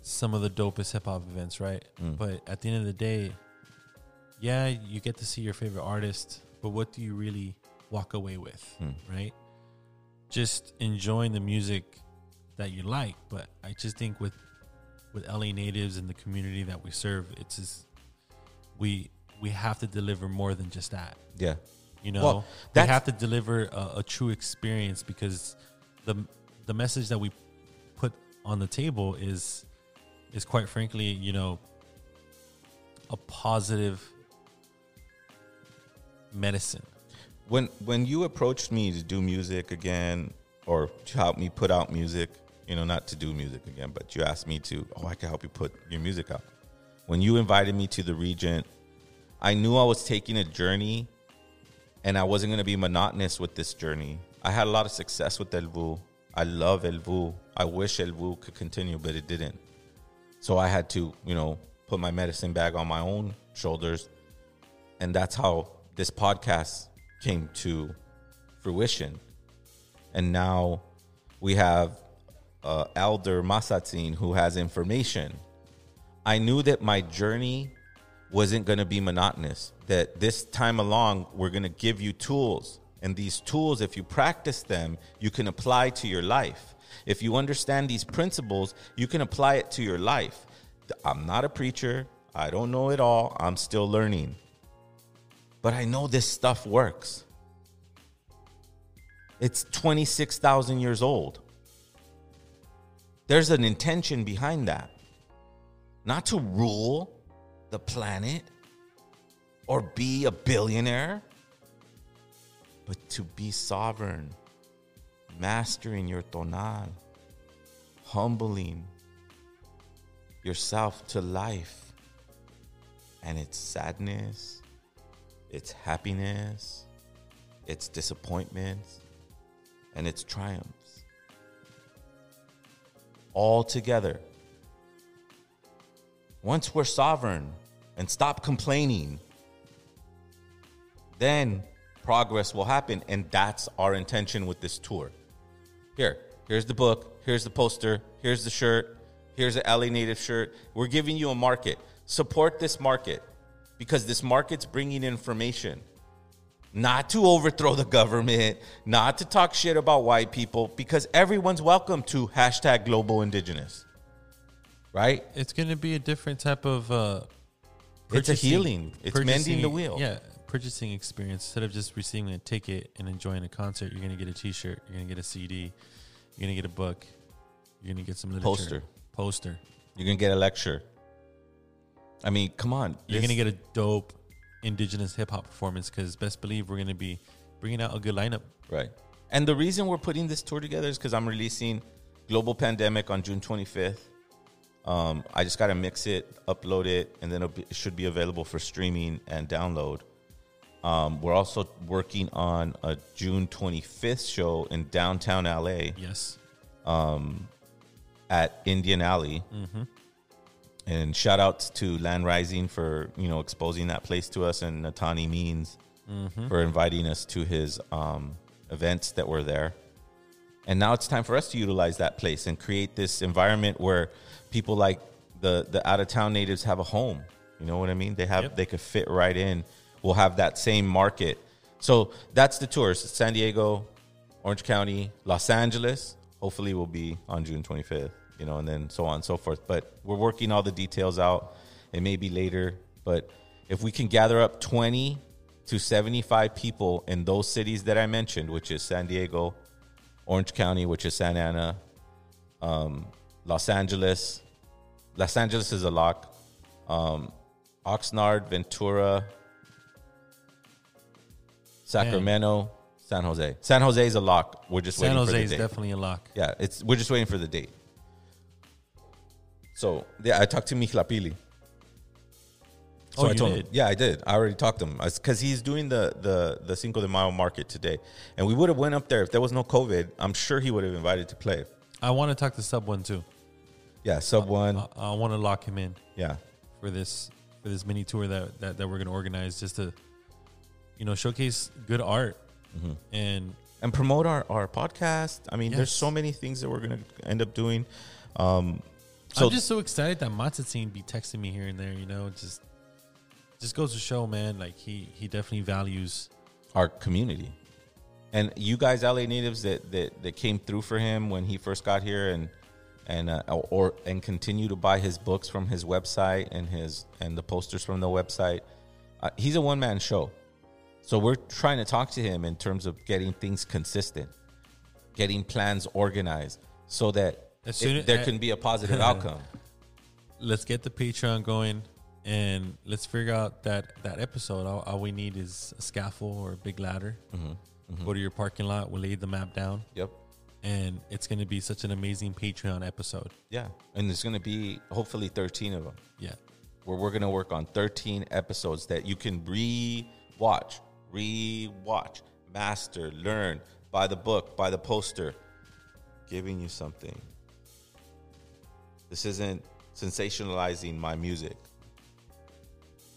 K: some of the dopest hip hop events, right?
A: Mm.
K: But at the end of the day, yeah, you get to see your favorite artist, but what do you really walk away with,
A: Mm.
K: right? Just enjoying the music that you like, but I just think with with LA natives and the community that we serve, it's just we we have to deliver more than just that.
A: Yeah.
K: You know,
A: Well,
K: we have to deliver a, a true experience because the the message that we put on the table is is quite frankly, you know, a positive medicine.
A: when when you approached me to do music again or to help me put out music you know not to do music again but you asked me to oh i can help you put your music out. When you invited me to the regent i knew i was taking a journey and i wasn't going to be monotonous with this journey. I had a lot of success with El Vuh i love El Vuh i wish El Vuh could continue but it didn't. So i had to you know put my medicine bag on my own shoulders and that's how this podcast came to fruition. And now we have uh, Elder Masatzin who has information. I knew that my journey wasn't going to be monotonous, that this time along, we're going to give you tools. And these tools, if you practice them, you can apply to your life. If you understand these principles, you can apply it to your life. I'm not a preacher. I don't know it all. I'm still learning but I know this stuff works. It's 26,000 years old. There's an intention behind that. Not to rule the planet or be a billionaire, but to be sovereign, mastering your tonal, humbling yourself to life and its sadness, its happiness, its disappointments, and its triumphs. All together. Once we're sovereign and stop complaining, then progress will happen. And that's our intention with this tour. Here, here's the book, here's the poster, here's the shirt, here's the LA Native shirt. We're giving you a market. Support this market because this market's bringing information. Not to overthrow the government, not to talk shit about white people, because everyone's welcome to hashtag global indigenous. Right?
K: It's going to be a different type of. Uh,
A: It's a healing. It's mending the wheel.
K: Yeah, purchasing experience. Instead of just receiving a ticket and enjoying a concert, you're going to get a T-shirt. You're going to get a CD. You're going to get a book. You're going to get some literature.
A: Poster.
K: Poster.
A: You're going to get a lecture. I mean, come on.
K: You're
A: This-
K: going to get a dope indigenous hip hop performance because best believe we're going to be bringing out a good lineup.
A: Right. And the reason we're putting this tour together is because I'm releasing Global Pandemic on June 25th. Um, I just got to mix it, upload it, and then it'll be, it should be available for streaming and download. Um, we're also working on a June 25th show in downtown LA.
K: Yes.
A: Um, at Indian Alley.
K: Mhm.
A: And shout outs to Land Rising for you know exposing that place to us, and Natanii Means
K: Mhm.
A: for inviting us to his um, events that were there. And now it's time for us to utilize that place and create this environment where people like the the out of town natives have a home. You know what I mean? They have they could fit right in. We'll have that same market. So that's the tours: San Diego, Orange County, Los Angeles. Hopefully, we'll be on June 25th. You know, and then so on and so forth. But we're working all the details out. It may be later, but if we can gather up 20 to 75 people in those cities that I mentioned, which is San Diego, Orange County, which is Santa Ana, um, Los Angeles. Los Angeles is a lock. Um, Oxnard, Ventura, Sacramento, San Jose. San Jose is a lock. We're just
K: San
A: waiting for
K: Jose
A: the
K: is
A: date.
K: definitely a lock.
A: Yeah, it's we're just waiting for the date. So yeah, I talked to Michlapili. So
K: Oh,
A: I
K: you
A: told
K: did?
A: him, yeah, I did. I already talked to him because he's doing the the the Cinco de Mayo market today, and we would have went up there if there was no COVID. I'm sure he would have invited to play.
K: I want to talk to Sub One too.
A: Yeah, Sub One.
K: I, I want to lock him in.
A: Yeah.
K: For this for this mini tour that that, that we're gonna organize just to, you know, showcase good art
A: Mhm.
K: and
A: and promote our, our podcast. I mean, there's so many things that we're gonna end up doing. Um, So-
K: I'm just so excited that Masatzin be texting me here and there. You know, just just goes to show, man. Like he he definitely values
A: our community. And you guys, LA natives that, that, that came through for him when he first got here and and uh, or and continue to buy his books from his website and his and the posters from the website. Uh, he's a one man show, so we're trying to talk to him in terms of getting things consistent, getting plans organized, so that
K: As soon
A: it- there can be a positive outcome.
K: let's get the Patreon going and let's figure out that that episode. All, all we need is a scaffold or a big ladder.
A: Mhm, mhm.
K: Go to your parking lot. We'll lay the map down.
A: Yep.
K: And it's going to be such an amazing Patreon episode.
A: Yeah, and there's going to be hopefully 13 of them.
K: Yeah.
A: where we're going to work on 13 episodes that you can re-watch, re-watch, master, learn, buy the book, buy the poster, giving you something. This isn't sensationalizing my music.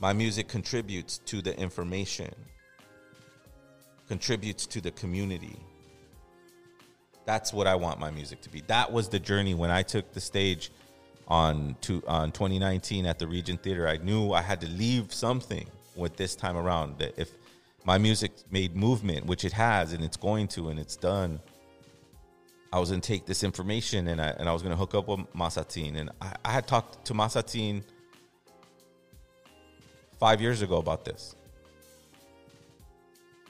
A: My music contributes to the information, contributes to the community. That's what I want my music to be. That was the journey when I took the stage on to on 2019 at the Regent Theater. I knew I had to leave something with this time around. That if my music made movement, which it has, and it's going to, and it's done, I was gonna take this information and I and I was gonna hook up with Masatzin. And I, I had talked to Masatzin five years ago about this.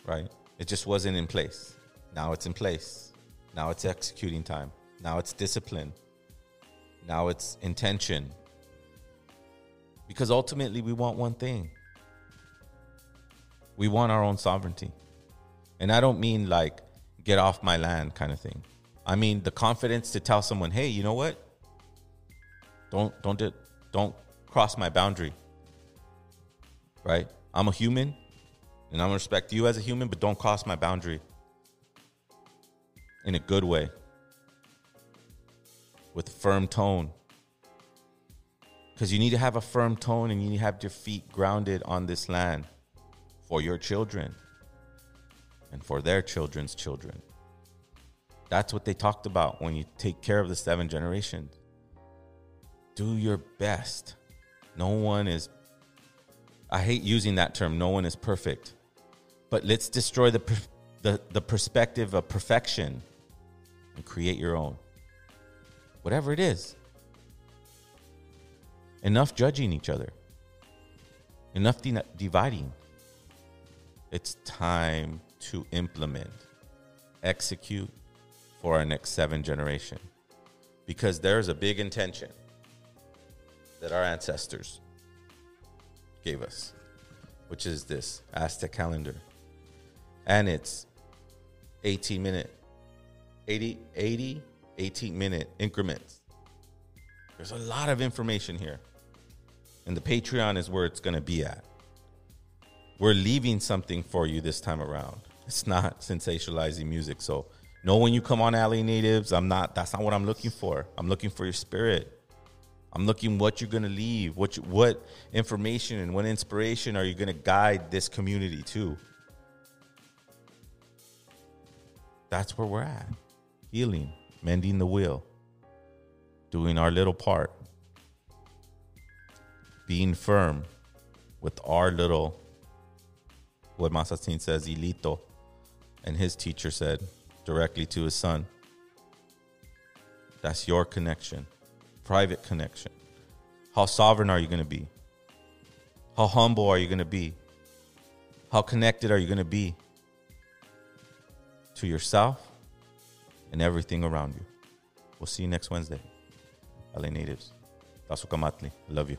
A: Right? It just wasn't in place. Now it's in place. Now it's executing time. Now it's discipline. Now it's intention. Because ultimately, we want one thing we want our own sovereignty. And I don't mean like get off my land kind of thing. I mean the confidence to tell someone, hey, you know what? Don't don't do- don't cross my boundary. Right? I'm a human and I'm gonna respect you as a human, but don't cross my boundary in a good way with firm tone. Because you need to have a firm tone and you need to have your feet grounded on this land for your children and for their children's children. That's what they talked about when you take care of the seven generations. Do your best. No one is, I hate using that term, no one is perfect. But let's destroy the, the, the perspective of perfection and create your own. Whatever it is. Enough judging each other. Enough di- dividing. It's time to implement, execute for our next seven generation. Because there's a big intention that our ancestors gave us, which is this Aztec calendar. And it's 18 minute, 80, 80, 18 minute increments. There's a lot of information here. And the Patreon is where it's going to be at. We're leaving something for you this time around. It's not sensationalizing music. So know when you come on LA Natives, I'm not that's not what I'm looking for. I'm looking for your spirit. I'm looking what you're to leave, what you, what information and what inspiration are you to guide this community to? That's where we're at. Healing, mending the wheel, doing our little part, being firm with our little, what Masatzin says, Ilito, and his teacher said directly to his son. That's your connection, private connection. How sovereign are you going to be? How humble are you going to be? How connected are you going to be to yourself and everything around you? We'll see you next Wednesday. LA Natives. Tasukamatli. Love you.